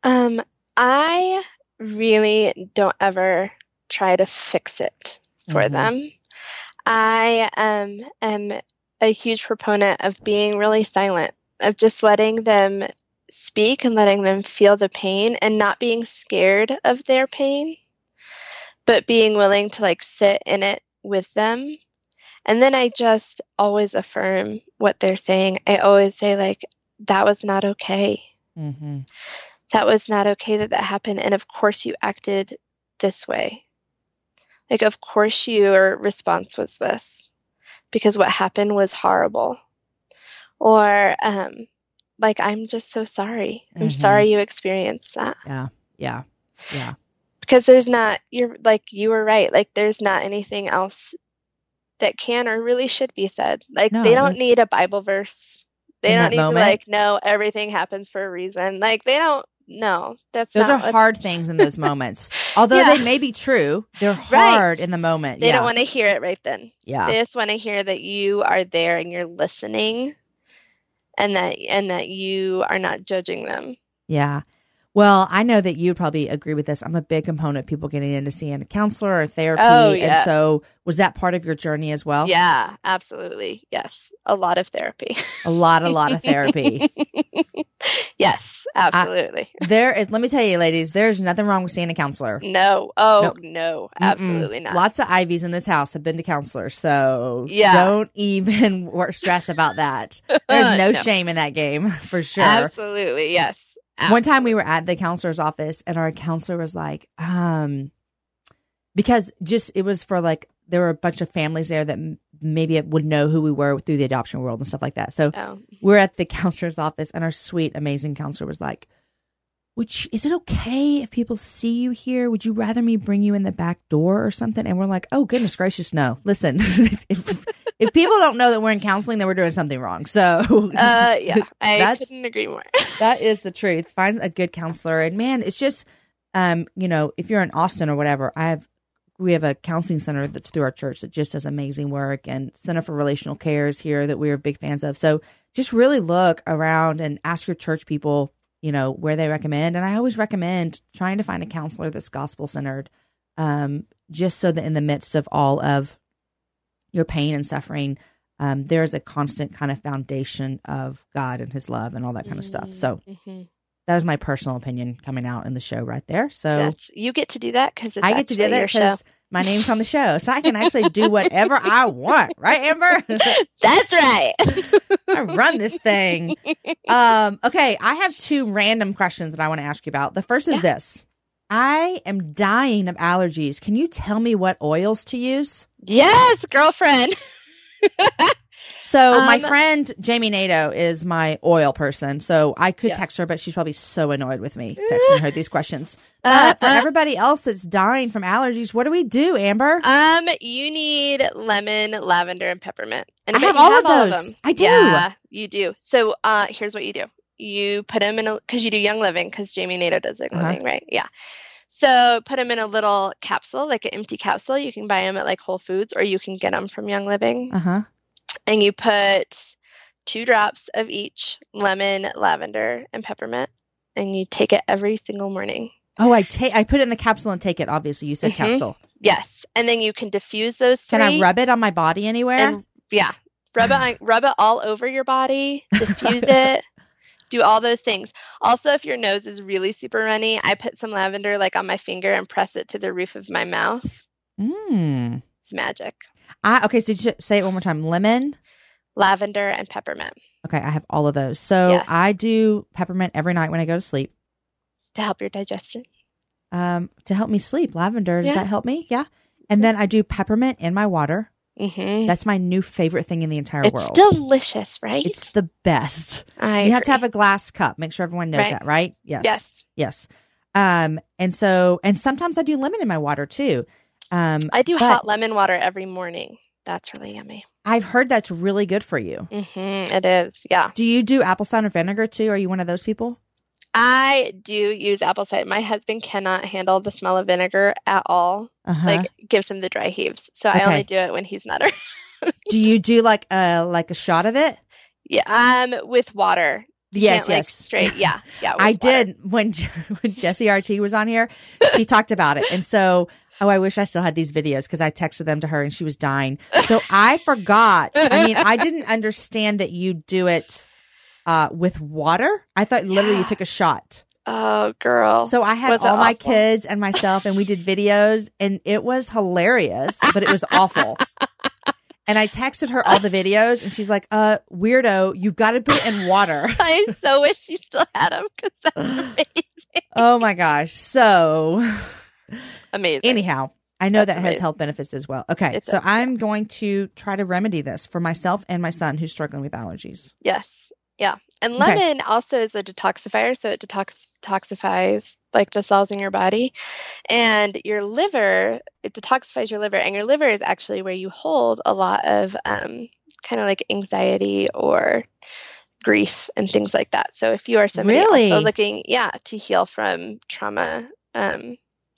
Um, I really don't ever try to fix it for Mhm. them. I um, am a huge proponent of being really silent, of just letting them speak and letting them feel the pain and not being scared of their pain, but being willing to like sit in it with them. And then I just always affirm what they're saying. I always say, like, that was not okay Mm-hmm. that was not okay that that happened and of course you acted this way like of course your response was this because what happened was horrible or um like i'm just so sorry i'm Mhm. sorry you experienced that Yeah. Yeah. Yeah. Because there's not you're like you were right like there's not anything else that can or really should be said like No, they don't need a bible verse they don't need moment? to like know everything happens for a reason like they don't no that's Those not are hard things in those moments. Although Yeah. they may be true, they're Right. hard in the moment. they yeah. don't want to hear it right then yeah. they just want to hear that you are there and you're listening and that and that you are not judging them Yeah. Well, I know that you'd probably agree with this. I'm a big component of people getting into seeing a counselor or therapy. Oh, And so was that part of your journey as well? yeah absolutely yes a lot of therapy A lot, a lot of therapy. yes absolutely there is, let me tell you, ladies, there's nothing wrong with seeing a counselor. no oh no Mm-mm. absolutely not Lots of Iveys in this house have been to counselors. So Yeah. don't even stress about that. There's no, No. shame in that game for sure. absolutely yes One time we were at the counselor's office and our counselor was like, um, because just it was for like there were a bunch of families there that m- maybe it would know who we were through the adoption world and stuff like that. So oh we're at the counselor's office and our sweet, amazing counselor was like, you, is it okay if people see you here? Would you rather me bring you in the back door or something? And we're like, oh goodness gracious, no. Listen, if if people don't know that we're in counseling, then we're doing something wrong. So uh yeah i couldn't agree more that is the truth. Find a good counselor, and man, it's just, um, you know, if you're in Austin or whatever, I have we have a counseling center that's through our church that just does amazing work, and Center for Relational Care is here that we're big fans of. So just really look around and ask your church people, you know, where they recommend. And I always recommend trying to find a counselor that's gospel centered, um, just so that in the midst of all of your pain and suffering, um, there's a constant kind of foundation of God and His love and all that kind of stuff. So Mhm. that was my personal opinion coming out in the show right there. So That's, you get to do that because I get to do that because my name's on the show, so I can actually do whatever I want, right, Amber? That's right. I run this thing. Um, okay, I have two random questions that I want to ask you about. The first is Yeah. this: I am dying of allergies. Can you tell me what oils to use? yes, girlfriend. So my Um, friend Jami Nato is my oil person. So I could Yes. text her, but she's probably so annoyed with me texting her these questions. But for Uh, uh, everybody else that's dying from allergies, what do we do, Amber? Um, you need lemon, lavender, and peppermint. And I bet have you all of them. those. I do. Yeah, you do. So, uh, here's what you do: you put them in a because you do Young Living because Jami Nato does Young Uh-huh. Living, right? Yeah. So put them in a little capsule, like an empty capsule. You can buy them at like Whole Foods, or you can get them from Young Living. Uh huh. And you put two drops of each lemon, lavender, and peppermint, and you take it every single morning. Oh, I take. I put it in the capsule and take it. Obviously, you said Mhm. capsule. Yes, and then you can diffuse those three. Can I rub it on my body anywhere? and yeah rub it on, rub it all over your body diffuse it do all those things also if your nose is really super runny i put some lavender like on my finger and press it to the roof of my mouth Mm. it's magic I okay. So just say it one more time. Lemon. lavender and peppermint Okay, I have all of those. So Yes. I do peppermint every night when I go to sleep. to help your digestion Um, to help me sleep. Lavender. Does Yeah. that help me? Yeah. And then I do peppermint in my water. Hmm That's my new favorite thing in the entire it's world. It's delicious right It's the best. I you have to have a glass cup. Make sure everyone knows Right. that, right? Yes. yes Yes. Um, and so, and sometimes I do lemon in my water too. Um, i do hot lemon water every morning that's really yummy I've heard that's really good for you. hmm it is yeah Do you do apple cider vinegar too? Are you one of those people? I do use apple cider my husband cannot handle the smell of vinegar at all Uh-huh. like gives him the dry heaves. So I only do it when he's not around. do you do like a like a shot of it? yeah, um, with water. Yes, can't, like, yes. straight. Yeah, yeah. I water. did when when Jesse RT was on here. She talked about it, and so oh, I wish I still had these videos because I texted them to her and she was dying. So I forgot. I mean, I didn't understand that you do it uh, with water. I thought literally you took a shot. Oh, girl. So I had Was all my kids and myself, and we did videos, and it was hilarious, but it was awful. And I texted her all the videos, and she's like, "Uh, weirdo, you've got to put it in water." I so wish she still had them because that's amazing. oh my gosh! So, Amazing. anyhow, I know That's that has health benefits as well. Okay, It so does, I'm going to try to remedy this for myself and my son who's struggling with allergies. Yes. Yeah. And Okay. lemon also is a detoxifier, so it detox- detoxifies, like dissolves in your body. And your liver, it detoxifies your liver, and your liver is actually where you hold a lot of um, kind of like anxiety or grief and things like that. So if you are somebody Really? also looking, yeah, to heal from trauma, um,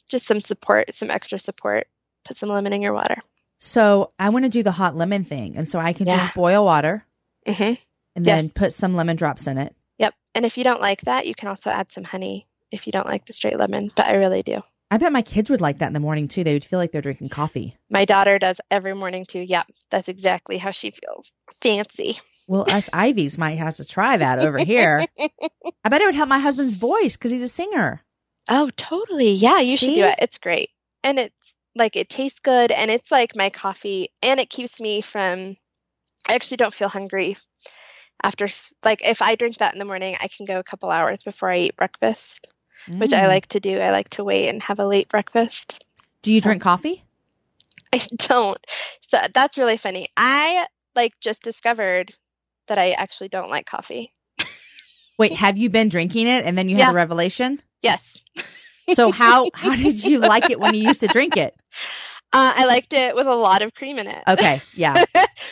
just some support, some extra support, put some lemon in your water. So I want to do the hot lemon thing, and so I can Yeah. just boil water hmm and then Yes. put some lemon drops in it. Yep. And if you don't like that, you can also add some honey if you don't like the straight lemon, but I really do. I bet my kids would like that in the morning too. They would feel like they're drinking coffee. My daughter does every morning too. Yep. That's exactly how she feels. Fancy. Well, us Iveys might have to try that over here. I bet it would help my husband's voice because he's a singer. Oh, totally. Yeah, you should do it. It's great. And it's like it tastes good and it's like my coffee and it keeps me from I actually don't feel hungry after like if I drink that in the morning, I can go a couple hours before I eat breakfast, which I Mm. like to do. I like to wait and have a late breakfast. Do you so- drink coffee? I don't. So that's really funny. I like just discovered that I actually don't like coffee. Wait, have you been drinking it and then you had a revelation? Yes. So how how did you like it when you used to drink it? Uh, I liked it with a lot of cream in it. Okay, yeah,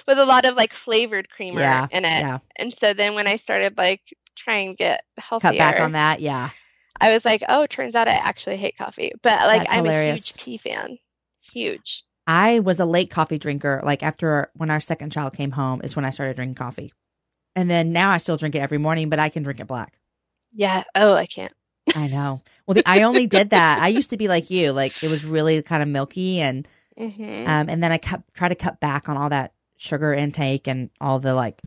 with a lot of like flavored creamer Yeah, in it. yeah. And so then when I started like trying to get healthier, Cut back on that. Yeah. I was like, oh, turns out I actually hate coffee. But like That's I'm hilarious. a huge tea fan. Huge. I was a late coffee drinker. Like after when our second child came home, is when I started drinking coffee. And then now I still drink it every morning, but I can drink it black. Yeah. Oh, I can't. I know. Well, the, I only did that. I used to be like you, like it was really kind of milky, and hmm um, and then I cut try to cut back on all that sugar intake and all the like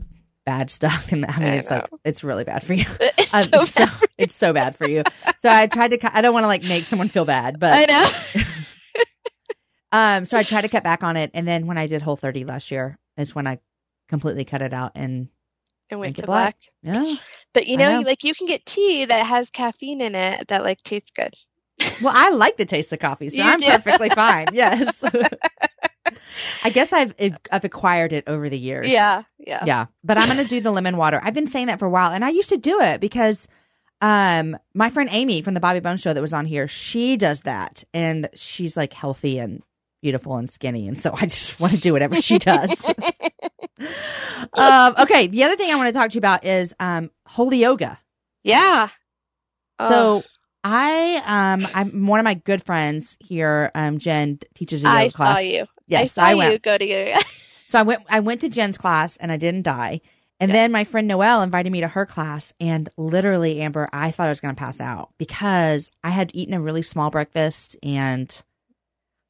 bad stuff. And I mean, I it's like it's really bad for you. It's Um, so so- bad. it's so bad for you. So I tried to. cut- I don't want to like make someone feel bad, but I know. Um, so I tried to cut back on it, and then when I did Whole 30 last year is when I completely cut it out. And and went to black. black. yeah, But you know, know. like you can get tea that has caffeine in it that like tastes good. well, I like the taste of coffee, so You I'm do? perfectly fine. Yes, I guess I've I've acquired it over the years. Yeah, yeah. yeah. But I'm gonna do the lemon water. I've been saying that for a while, and I used to do it because. Um, my friend Amy from the Bobby Bones show that was on here, she does that, and she's like healthy and beautiful and skinny, and so I just want to do whatever she does. Um, okay, the other thing I want to talk to you about is um holy yoga. Yeah. Oh, So I um I'm one of my good friends here. Um, Jen teaches a yoga I class. saw you. I Yes, saw I, you went. go to yoga. So I went. I went to Jen's class and I didn't die. And Yeah. then my friend Noelle invited me to her class, and literally, Amber, I thought I was going to pass out because I had eaten a really small breakfast, and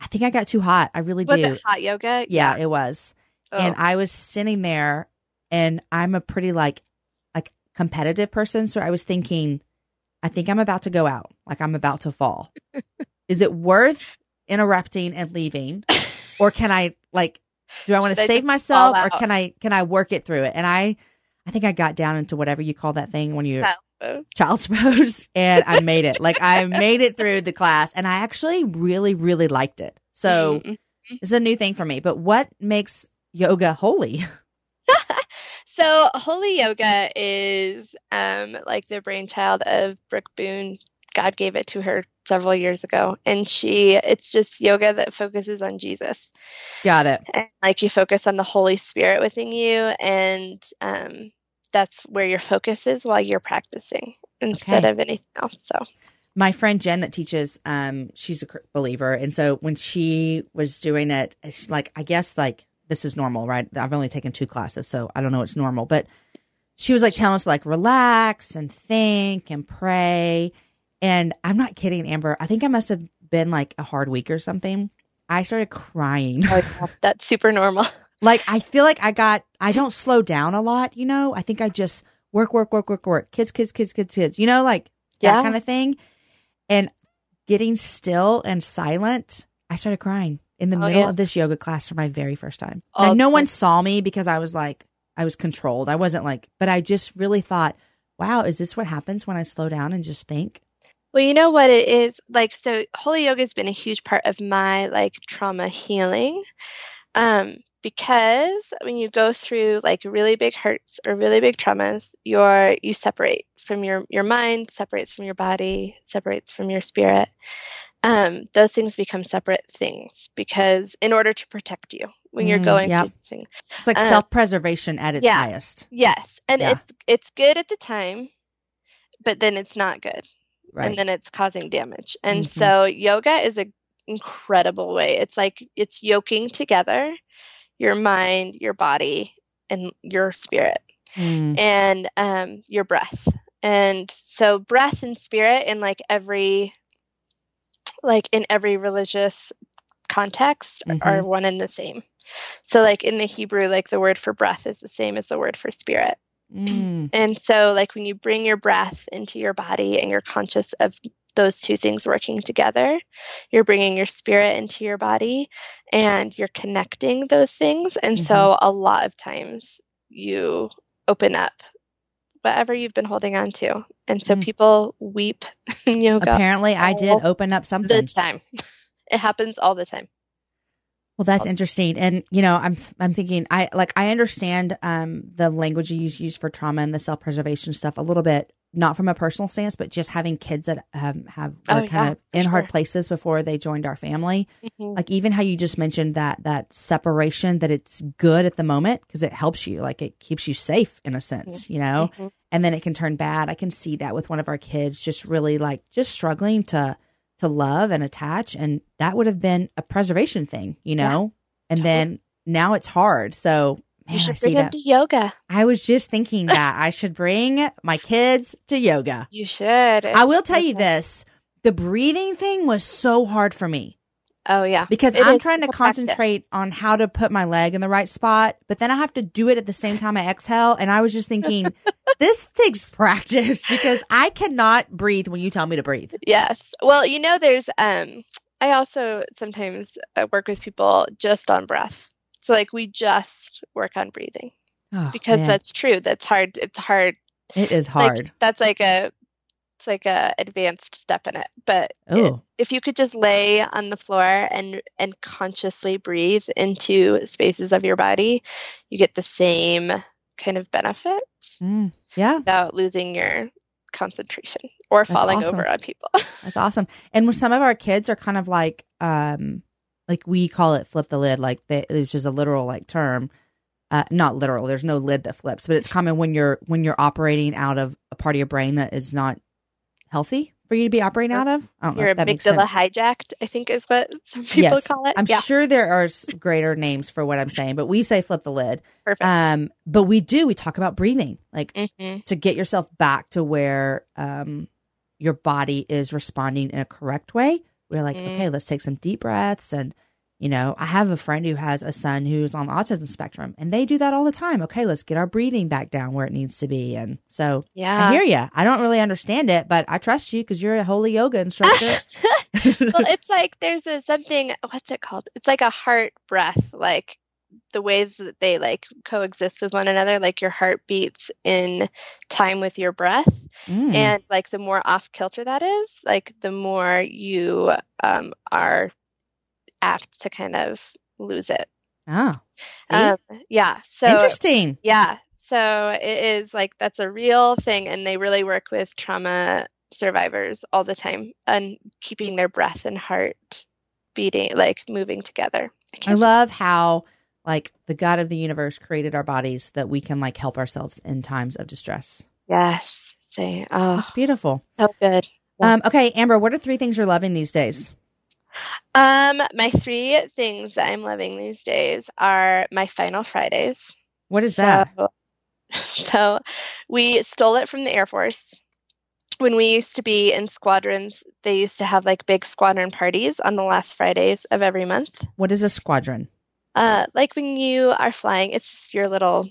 I think I got too hot. I really Was do. Was it hot yoga? yeah, it was. Oh. And I was sitting there, and I'm a pretty like like competitive person, so I was thinking, I think I'm about to go out, like I'm about to fall. Is it worth interrupting and leaving, or can I like? Do I want to save myself, or can I can I work it through it? And I, I think I got down into whatever you call that thing when you Child's pose. child's pose, and I made it. Like I made it through the class, and I actually really really liked it. So Mm. it's a new thing for me. But what makes yoga holy? So holy yoga is um like the brainchild of Brooke Boon. God gave it to her several years ago, and she it's just yoga that focuses on Jesus. Got it. and like you focus on the Holy Spirit within you, and um, that's where your focus is while you're practicing instead Okay. of anything else. So my friend Jen that teaches, um, she's a believer, and so when she was doing it, it's like I guess like this is normal, right? I've only taken two classes, so I don't know what's normal, but she was like telling us to, like relax and think and pray, and I'm not kidding, Amber. I think I must have been like a hard week or something. I started crying. Oh, that's super normal. like I feel like I got I don't slow down a lot, you know. I think I just work, work, work, work, work. Kids, kids, kids, kids, kids. You know, like that kind of thing. And getting still and silent, I started crying in the Oh, middle yeah. of this yoga class for my very first time. Now, no one saw me because I was like I was controlled. I wasn't like, but I just really thought, wow, is this what happens when I slow down and just think? Well, you know what it is like. So holy yoga has been a huge part of my like trauma healing, um, because when you go through like really big hurts or really big traumas, you're you separate from your your mind, separates from your body, separates from your spirit. Um, those things become separate things because in order to protect you when you're Mm, going yep. through something, It's like Uh, self preservation at its yeah. highest. yes, and Yeah. it's it's good at the time, but then it's not good Right. and then it's causing damage. And Mhm. so yoga is an incredible way. It's like it's yoking together your mind, your body, and your spirit, Mm, and um, your breath. And so breath and spirit in like every like in every religious context are one and the same. So like in the Hebrew, like the word for breath is the same as the word for spirit. mm, And so, like, when you bring your breath into your body and you're conscious of those two things working together, you're bringing your spirit into your body and you're connecting those things. And so, a lot of times you open up whatever you've been holding on to. And so, Mm. people weep in yoga Apparently, I did open up something. the time. It happens all the time. Well, that's interesting, and you know, I'm I'm thinking I like I understand um the language you use, use for trauma and the self preservation stuff a little bit, not from a personal stance, but just having kids that have have Oh, were yeah, kind of in hard places before they joined our family. Mhm. Like even how you just mentioned that that separation that it's good at the moment because it helps you, like it keeps you safe in a sense, you know, Mhm. and then it can turn bad. I can see that with one of our kids, just really like just struggling to to love and attach. And that would have been a preservation thing, you know? And Totally. then now it's hard. So, man, you should I bring them that. to yoga. I was just thinking that I should bring my kids to yoga. You should. I will tell you this the breathing thing was so hard for me Oh yeah. because It I'm trying to It's a practice. concentrate on how to put my leg in the right spot, but then I have to do it at the same time I exhale. And I was just thinking, this takes practice because I cannot breathe when you tell me to breathe. Yes. Well, you know, there's um I also sometimes uh, work with people just on breath. So like we just work on breathing Oh, because man, that's true. That's hard. It's hard. it is Like hard. that's like a it's like a advanced step in it. But it- Oh, if you could just lay on the floor and and consciously breathe into spaces of your body, you get the same kind of benefit mm, yeah, without losing your concentration or falling awesome. over on people. that's awesome. And some of our kids are kind of like, um, like we call it flip the lid, like they, which is a literal like term. Uh, not literal. There's no lid that flips, but it's common when you're when you're operating out of a part of your brain that is not healthy for you to be operating out of. I don't know Your if that makes sense. hijacked, I think is what some people yes, call it. I'm yeah, sure there are greater names for what I'm saying, but we say flip the lid. perfect. Um, but we do. We talk about breathing, like hmm to get yourself back to where um your body is responding in a correct way. We're like, Mm. okay, let's take some deep breaths and. You know, I have a friend who has a son who's on the autism spectrum, and they do that all the time. Okay, let's get our breathing back down where it needs to be. And so Yeah. I hear you. I don't really understand it, but I trust you because you're a holy yoga instructor. well, it's like there's a something. What's it called? It's like a heart breath. Like the ways that they like coexist with one another. Like your heart beats in time with your breath, Mm. and like the more off kilter that is, like the more you um, are apt to kind of lose it. oh. Um, yeah. So interesting. Yeah. So it is like that's a real thing, and they really work with trauma survivors all the time and keeping their breath and heart beating, like moving together. I can't- love how like the God of the universe created our bodies that we can like help ourselves in times of distress. Yes. Say, oh, That's beautiful. so good. Yeah. Um, okay, Amber, what are three things you're loving these days? Um, my three things that I'm loving these days are my final Fridays. What is that? So, so we stole it from the Air Force. When we used to be in squadrons, they used to have like big squadron parties on the last Fridays of every month. What is a squadron? Uh, like when you are flying, it's just your little,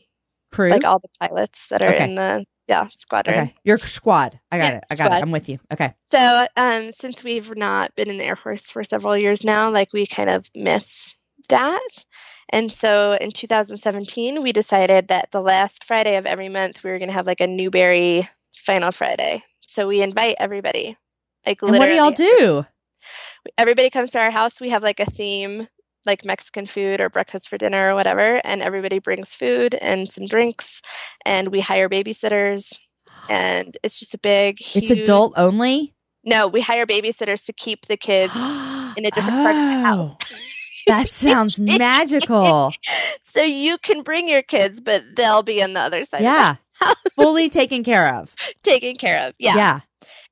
Crew? like all the pilots that are Okay. in the yeah squadron. okay. Your squad. I got Yeah, it. I got squad. it. I'm with you. Okay. So, um, since we've not been in the Air Force for several years now, like we kind of miss that. And so in 2017, we decided that the last Friday of every month, we were going to have like a Newberry Final Friday. So we invite everybody. Like And what do y'all do? everybody comes to our house. We have like a theme, like Mexican food or breakfast for dinner or whatever, and everybody brings food and some drinks, and we hire babysitters, and it's just a big. It's adult only? No, we hire babysitters to keep the kids in a different part of the Oh, house. That sounds magical. so you can bring your kids, but they'll be on the other side. yeah. Fully taken care of. of taken care of. Yeah. yeah.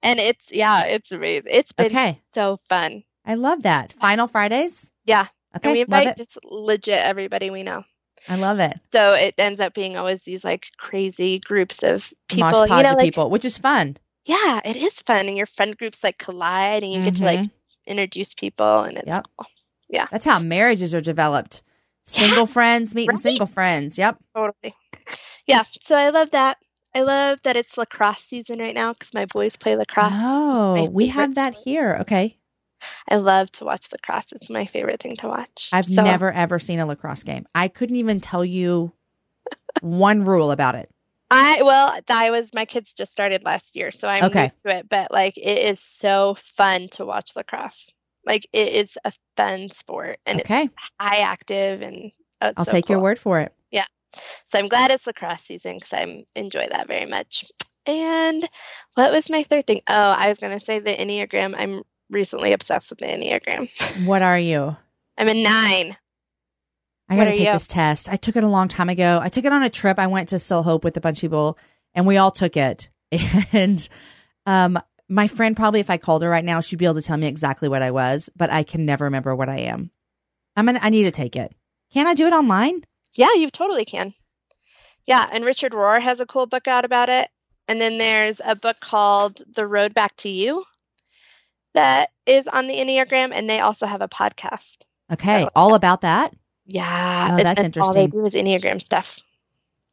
and it's yeah, it's amazing. It's been Okay. so fun. I love that. Final Fridays? Yeah. Okay. and we invite just legit everybody we know. I love it. So it ends up being always these like crazy groups of people. Mosh you know, like people, which is fun. yeah, it is fun, and your friend groups like collide, and you get to like introduce people, and it's Mm-hmm. Yep. cool. That's how marriages are developed. Single friends meeting right. single friends. Yep. Totally. Yeah. So I love that. I love that it's lacrosse season right now because my boys play lacrosse. Oh, we have that sport. here. Okay. I love to watch lacrosse. It's my favorite thing to watch. I've So- never ever seen a lacrosse game. I couldn't even tell you one rule about it. I well, I was my kids just started last year, so I'm Okay. new to it. But like, it is so fun to watch lacrosse. Like, it is a fun sport, and Okay. it's high active, and oh, I'll so take your word for it. Yeah, so I'm glad it's lacrosse season because I enjoy that very much. And what was my third thing? Oh, I was gonna say the Enneagram. I'm recently obsessed with the Enneagram. What are you? I'm a nine. I got to take you? this test. I took it a long time ago. I took it on a trip. I went to Still Hope with a bunch of people, and we all took it. And um, my friend probably if I called her right now, she'd be able to tell me exactly what I was, but I can never remember what I am. I'm gonna I need to take it. Can I do it online? Yeah, you totally can. Yeah, and Richard Rohr has a cool book out about it. And then there's a book called The Road Back to You that is on the Enneagram, and they also have a podcast. Okay, so, all about that. Yeah, oh, that's interesting. All they do is Enneagram stuff.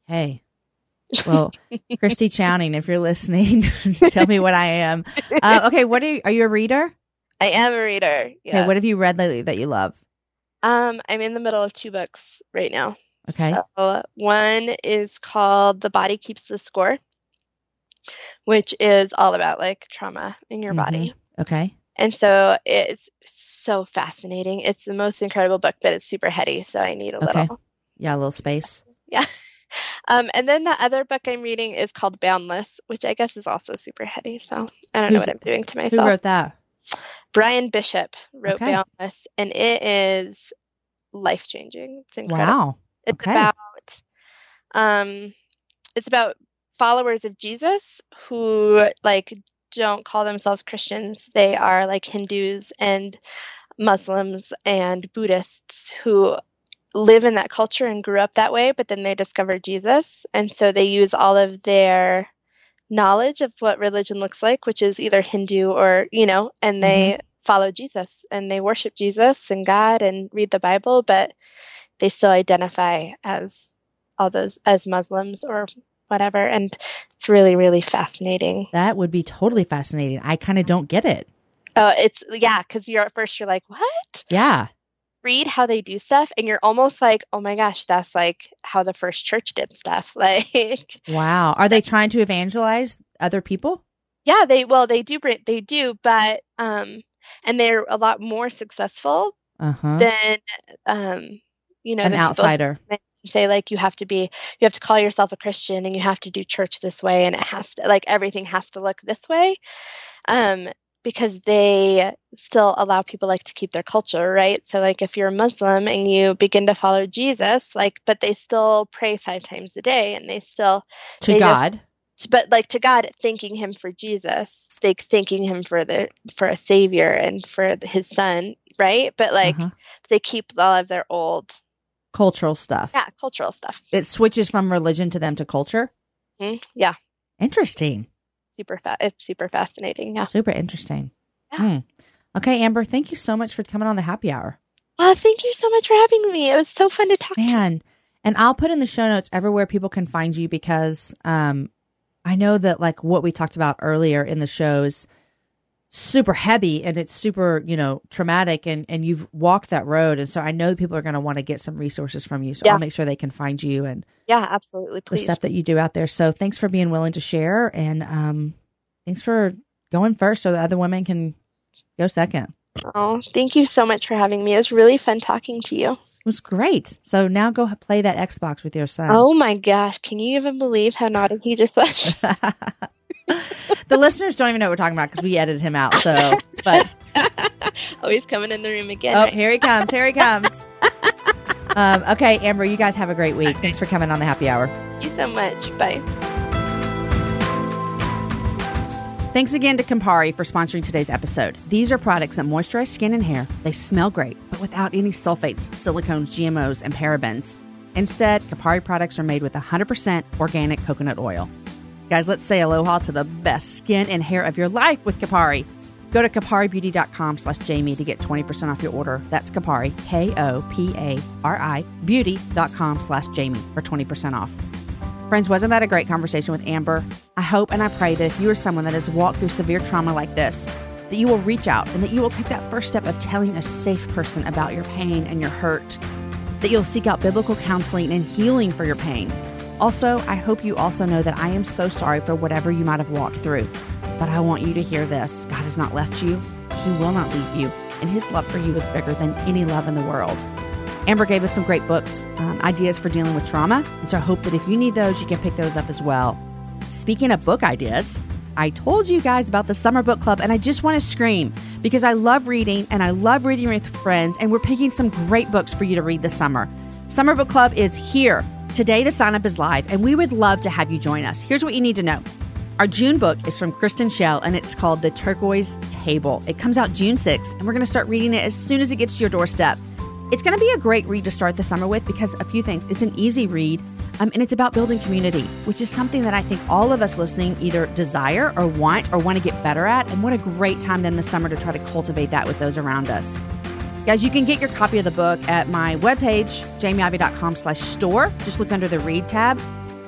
Hey, well, Christy Chowning, if you're listening, tell me what I am. Uh, okay, what are you? Are you a reader? I am a reader. Yeah. Okay, what have you read lately that you love? Um, I'm in the middle of two books right now. Okay. So one is called The Body Keeps the Score, which is all about like trauma in your mm-hmm. body. Okay. And so it's so fascinating. It's the most incredible book, but it's super heady. So I need a okay. little. Yeah, a little space. Yeah. Um, and then the other book I'm reading is called Boundless, which I guess is also super heady. So I don't Who's, know what I'm doing to myself. Who wrote that? Brian Bishop wrote okay. Boundless, and it is life changing. It's incredible. Wow. It's okay. about um, it's about followers of Jesus who like don't call themselves Christians. They are like Hindus and Muslims and Buddhists who live in that culture and grew up that way, but then they discovered Jesus. And so they use all of their knowledge of what religion looks like, which is either Hindu or, you know, and they mm-hmm. follow Jesus and they worship Jesus and God and read the Bible, but they still identify as all those as Muslims or whatever. And it's really, really fascinating. That would be totally fascinating. I kind of don't get it. Oh, it's yeah, because you're at first you're like, what? Yeah. Read how they do stuff, and you're almost like, oh my gosh, that's like how the first church did stuff. Like, wow, are they trying to evangelize other people? Yeah, they well, they do, they do, but um, and they're a lot more successful uh-huh. than um, you know, an outsider say like you have to be you have to call yourself a christian and you have to do church this way and it has to like everything has to look this way um because they still allow people like to keep their culture right? So like if you're a muslim and you begin to follow jesus like but they still pray five times a day and they still to they god? just, but like to god thanking him for jesus like thanking him for the for a savior and for his son right? But like uh-huh. they keep all of their old cultural stuff. Yeah, cultural stuff. It switches from religion to them to culture. Mm-hmm. Yeah. Interesting. Super fa- It's super fascinating. Yeah. Super interesting. Yeah. Mm. Okay, Amber. Thank you so much for coming on the happy hour. Well, thank you so much for having me. It was so fun to talk Man. To and I'll put in the show notes everywhere people can find you because um, I know that like what we talked about earlier in the shows super heavy and it's super you know traumatic and and you've walked that road. And so i know people are going to want to get some resources from you. So yeah. i'll make sure they can find you and yeah absolutely. please. the stuff that you do out there. So thanks for being willing to share and um thanks for going first so the other women can go second. Oh thank you so much for having me. It was really fun talking to you. It was great. So now go play that xbox with your son. Oh my gosh. Can you even believe how naughty he just was the listeners don't even know what we're talking about because we edited him out. So, but oh, he's coming in the room again. Oh, right? here he comes! Here he comes. um, okay, Amber, you guys have a great week. Thanks for coming on the happy hour. Thank you so much. Bye. Thanks again to Kopari for sponsoring today's episode. These are products that moisturize skin and hair. They smell great, but without any sulfates, silicones, GMOs, and parabens. Instead, Kopari products are made with 100% organic coconut oil. Guys, let's say aloha to the best skin and hair of your life with Kopari. Go to koparibeauty.com slash Jamie to get 20% off your order. That's Kopari, K-O-P-A-R-I, beauty.com slash Jamie for 20% off. Friends, wasn't that a great conversation with Amber? I hope and I pray that if you are someone that has walked through severe trauma like this, that you will reach out and that you will take that first step of telling a safe person about your pain and your hurt, that you'll seek out biblical counseling and healing for your pain also, I hope you also know that I am so sorry for whatever you might have walked through. But I want you to hear this God has not left you, He will not leave you, and His love for you is bigger than any love in the world. Amber gave us some great books, um, ideas for dealing with trauma. And so I hope that if you need those, you can pick those up as well. Speaking of book ideas, I told you guys about the Summer Book Club, and I just want to scream because I love reading and I love reading with friends, and we're picking some great books for you to read this summer. Summer Book Club is here. Today, the sign up is live, and we would love to have you join us. Here's what you need to know Our June book is from Kristen Schell and it's called The Turquoise Table. It comes out June 6th, and we're going to start reading it as soon as it gets to your doorstep. It's going to be a great read to start the summer with because a few things. It's an easy read, um, and it's about building community, which is something that I think all of us listening either desire or want or want to get better at. And what a great time then this summer to try to cultivate that with those around us. Guys, you can get your copy of the book at my webpage, jamieivey.com slash store. Just look under the read tab.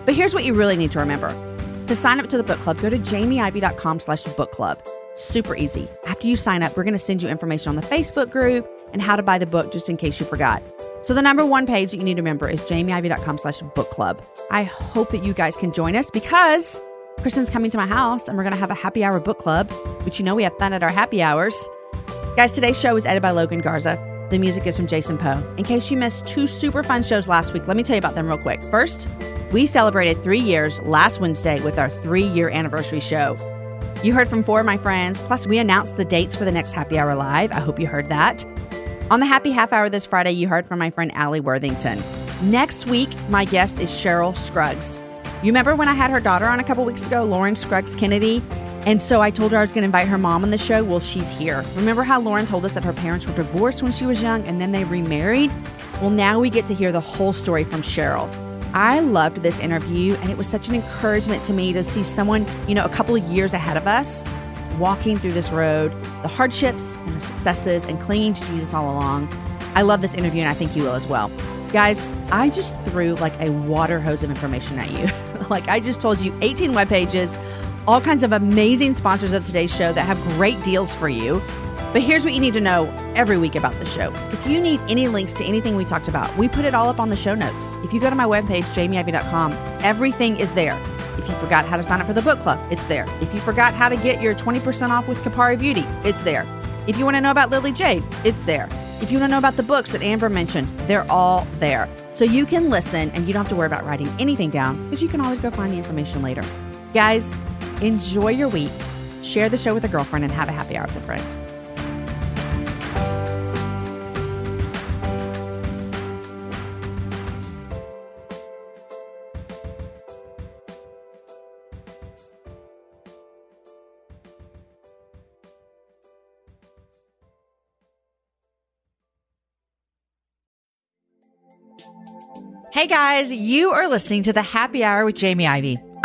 But here's what you really need to remember. To sign up to the book club, go to jamieivey.com slash book club. Super easy. After you sign up, we're going to send you information on the Facebook group and how to buy the book just in case you forgot. So the number one page that you need to remember is jamieivey.com slash book club. I hope that you guys can join us because Kristen's coming to my house and we're going to have a happy hour book club, which you know we have fun at our happy hours. Guys, today's show is edited by Logan Garza. The music is from Jason Poe. In case you missed two super fun shows last week, let me tell you about them real quick. First, we celebrated three years last Wednesday with our three year anniversary show. You heard from four of my friends, plus, we announced the dates for the next Happy Hour Live. I hope you heard that. On the Happy Half Hour this Friday, you heard from my friend Allie Worthington. Next week, my guest is Cheryl Scruggs. You remember when I had her daughter on a couple weeks ago, Lauren Scruggs Kennedy? And so I told her I was going to invite her mom on the show. Well, she's here. Remember how Lauren told us that her parents were divorced when she was young and then they remarried? Well, now we get to hear the whole story from Cheryl. I loved this interview, and it was such an encouragement to me to see someone, you know, a couple of years ahead of us walking through this road, the hardships and the successes, and clinging to Jesus all along. I love this interview, and I think you will as well. Guys, I just threw like a water hose of information at you. like, I just told you 18 web pages, all kinds of amazing sponsors of today's show that have great deals for you. But here's what you need to know every week about the show. If you need any links to anything we talked about, we put it all up on the show notes. If you go to my webpage, jamieivey.com, everything is there. If you forgot how to sign up for the book club, it's there. If you forgot how to get your 20% off with Kopari Beauty, it's there. If you want to know about Lily Jade, it's there. If you want to know about the books that Amber mentioned, they're all there. So you can listen and you don't have to worry about writing anything down because you can always go find the information later. Guys, enjoy your week. Share the show with a girlfriend and have a happy hour with a friend. Hey guys, you are listening to the Happy Hour with Jamie Ivey.